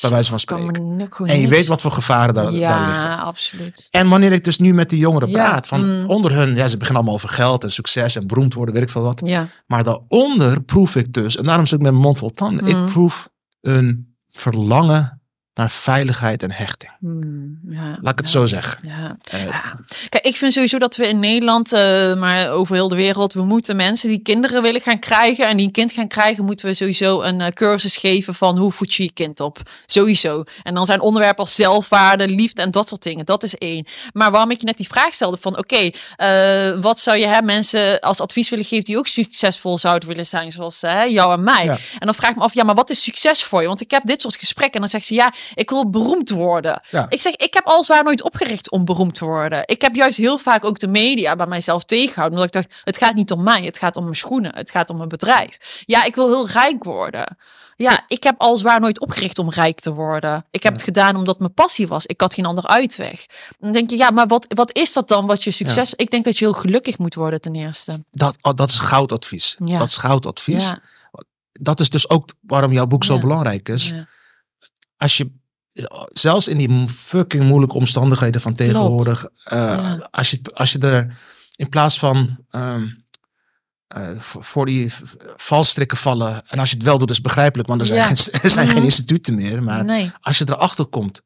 Speaker 1: Bij wijze van spreken.
Speaker 2: nu
Speaker 1: En je weet wat voor gevaren daar, daar liggen.
Speaker 2: Ja, absoluut.
Speaker 1: En wanneer ik dus nu met die jongeren
Speaker 2: Ja,
Speaker 1: praat, van
Speaker 2: mm.
Speaker 1: onder hun, ja, ze beginnen allemaal over geld en succes en beroemd worden, weet ik veel wat.
Speaker 2: Ja.
Speaker 1: Maar daaronder proef ik dus, en daarom zit ik met mijn mond vol tanden,
Speaker 2: Mm.
Speaker 1: ik proef een verlangen naar veiligheid en hechting.
Speaker 2: Hmm, ja.
Speaker 1: Laat ik het zo zeggen.
Speaker 2: Ja.
Speaker 1: Eh,
Speaker 2: Ja. Kijk, ik vind sowieso dat we in Nederland, eh, maar over heel de wereld, we moeten mensen die kinderen willen gaan krijgen en die een kind gaan krijgen, moeten we sowieso een eh, cursus geven van hoe voed je je kind op. Sowieso. En dan zijn onderwerpen als zelfwaarde, liefde en dat soort dingen. Dat is één. Maar waarom ik je net die vraag stelde van, oké, wat zou je hè, mensen als advies willen geven die ook succesvol zouden willen zijn, zoals jou en mij? En dan vraag ik me af, ja, maar wat is succes voor je? Want ik heb dit soort gesprekken en dan zegt ze, ja, ik wil beroemd worden.
Speaker 1: Ja.
Speaker 2: Ik zeg, ik heb al zwaar nooit opgericht om beroemd te worden. Ik heb juist heel vaak ook de media bij mijzelf tegengehouden. Omdat ik dacht, het gaat niet om mij. Het gaat om mijn schoenen. Het gaat om mijn bedrijf. Ja, ik wil heel rijk worden. Ja, ik heb al zwaar nooit opgericht om rijk te worden. Ik heb het gedaan omdat mijn passie was. Ik had geen ander uitweg. Dan denk je, ja, maar wat, wat is dat dan wat je succes... Ik denk dat je heel gelukkig moet worden ten eerste.
Speaker 1: dat, oh, dat is goudadvies.
Speaker 2: Ja.
Speaker 1: Dat is goudadvies. Dat is dus ook waarom jouw boek zo belangrijk is. Als je, zelfs in die fucking moeilijke omstandigheden van tegenwoordig, eh,
Speaker 2: Ja.
Speaker 1: als, je, als je er in plaats van ehm, eh, voor die valstrikken vallen, en als je het wel doet, is begrijpelijk, want er zijn,
Speaker 2: Ja.
Speaker 1: geen, er zijn geen
Speaker 2: Mhm.
Speaker 1: instituten meer. Maar
Speaker 2: nee.
Speaker 1: als je erachter komt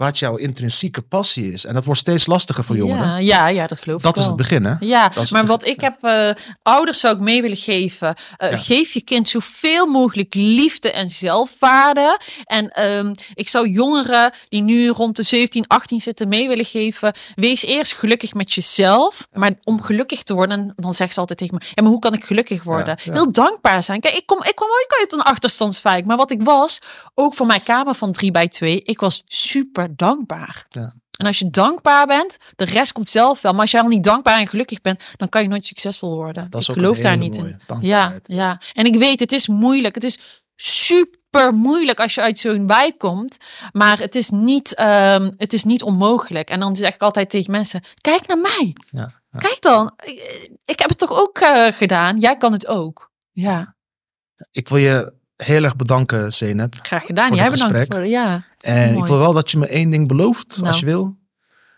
Speaker 1: wat jouw intrinsieke passie is, en dat wordt steeds lastiger voor jongeren,
Speaker 2: Ja, ja, ja, dat geloof
Speaker 1: dat
Speaker 2: ik
Speaker 1: is
Speaker 2: wel.
Speaker 1: het begin, hè?
Speaker 2: Ja,
Speaker 1: Dat is
Speaker 2: maar wat ik heb, eh, ouders zou ik mee willen geven. eh,
Speaker 1: Ja.
Speaker 2: Geef je kind zoveel mogelijk liefde en zelfwaarde. En ehm, ik zou jongeren die nu rond de 17, 18 zitten mee willen geven. Wees eerst gelukkig met jezelf. Maar om gelukkig te worden, dan zegt ze altijd tegen me: ja, maar hoe kan ik gelukkig worden?
Speaker 1: ja.
Speaker 2: Heel dankbaar zijn. Kijk, ik kom, ik kwam ook uit een achterstandswijk. Maar wat ik was, ook voor mijn kamer van 3 bij 2, ik was super dankbaar.
Speaker 1: Ja.
Speaker 2: En als je dankbaar bent, de rest komt zelf wel. Maar als jij al niet dankbaar en gelukkig bent, dan kan je nooit succesvol worden.
Speaker 1: Dat is
Speaker 2: ik
Speaker 1: ook
Speaker 2: geloof daar niet in. Ja, ja. En ik weet, het is moeilijk. Het is super moeilijk als je uit zo'n wijk komt. Maar het is niet, ehm, het is niet onmogelijk. En dan zeg ik altijd tegen mensen: kijk naar mij.
Speaker 1: Ja, ja.
Speaker 2: Kijk dan. Ik, ik heb het toch ook eh, gedaan. Jij kan het ook. Ja,
Speaker 1: Ik wil je heel erg bedanken, Zeynep.
Speaker 2: graag gedaan.
Speaker 1: Voor
Speaker 2: Jij bedankt
Speaker 1: gesprek.
Speaker 2: voor. Ja.
Speaker 1: En
Speaker 2: Mooi.
Speaker 1: ik wil wel dat je me één ding belooft,
Speaker 2: Nou.
Speaker 1: als je wil.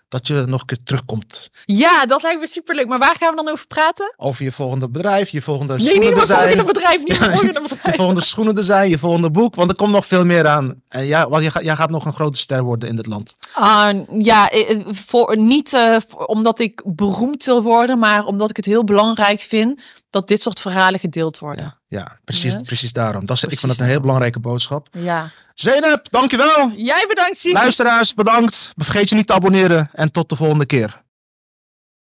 Speaker 1: Dat je nog een keer terugkomt.
Speaker 2: ja, dat lijkt me superleuk. Maar waar gaan we dan over praten?
Speaker 1: Over je volgende bedrijf, je volgende
Speaker 2: Nee, niet mijn volgende bedrijf. Niet mijn volgende
Speaker 1: Je
Speaker 2: bedrijf.
Speaker 1: volgende schoenendesign, je volgende boek. Want er komt nog veel meer aan. En ja, want jij, gaat- jij gaat nog een grote ster worden in dit land.
Speaker 2: Ah, ja, eh, eh, voor, niet voor- omdat ik beroemd wil worden, maar omdat ik het heel belangrijk vind dat dit soort verhalen gedeeld worden.
Speaker 1: Ja, precies,
Speaker 2: Yes.
Speaker 1: precies daarom. Dat is, ik vind dat een heel belangrijke boodschap.
Speaker 2: Ja.
Speaker 1: Zeynep, dankjewel.
Speaker 2: Jij bedankt, Sieg.
Speaker 1: Luisteraars, bedankt. Vergeet je niet te abonneren. En tot de volgende keer.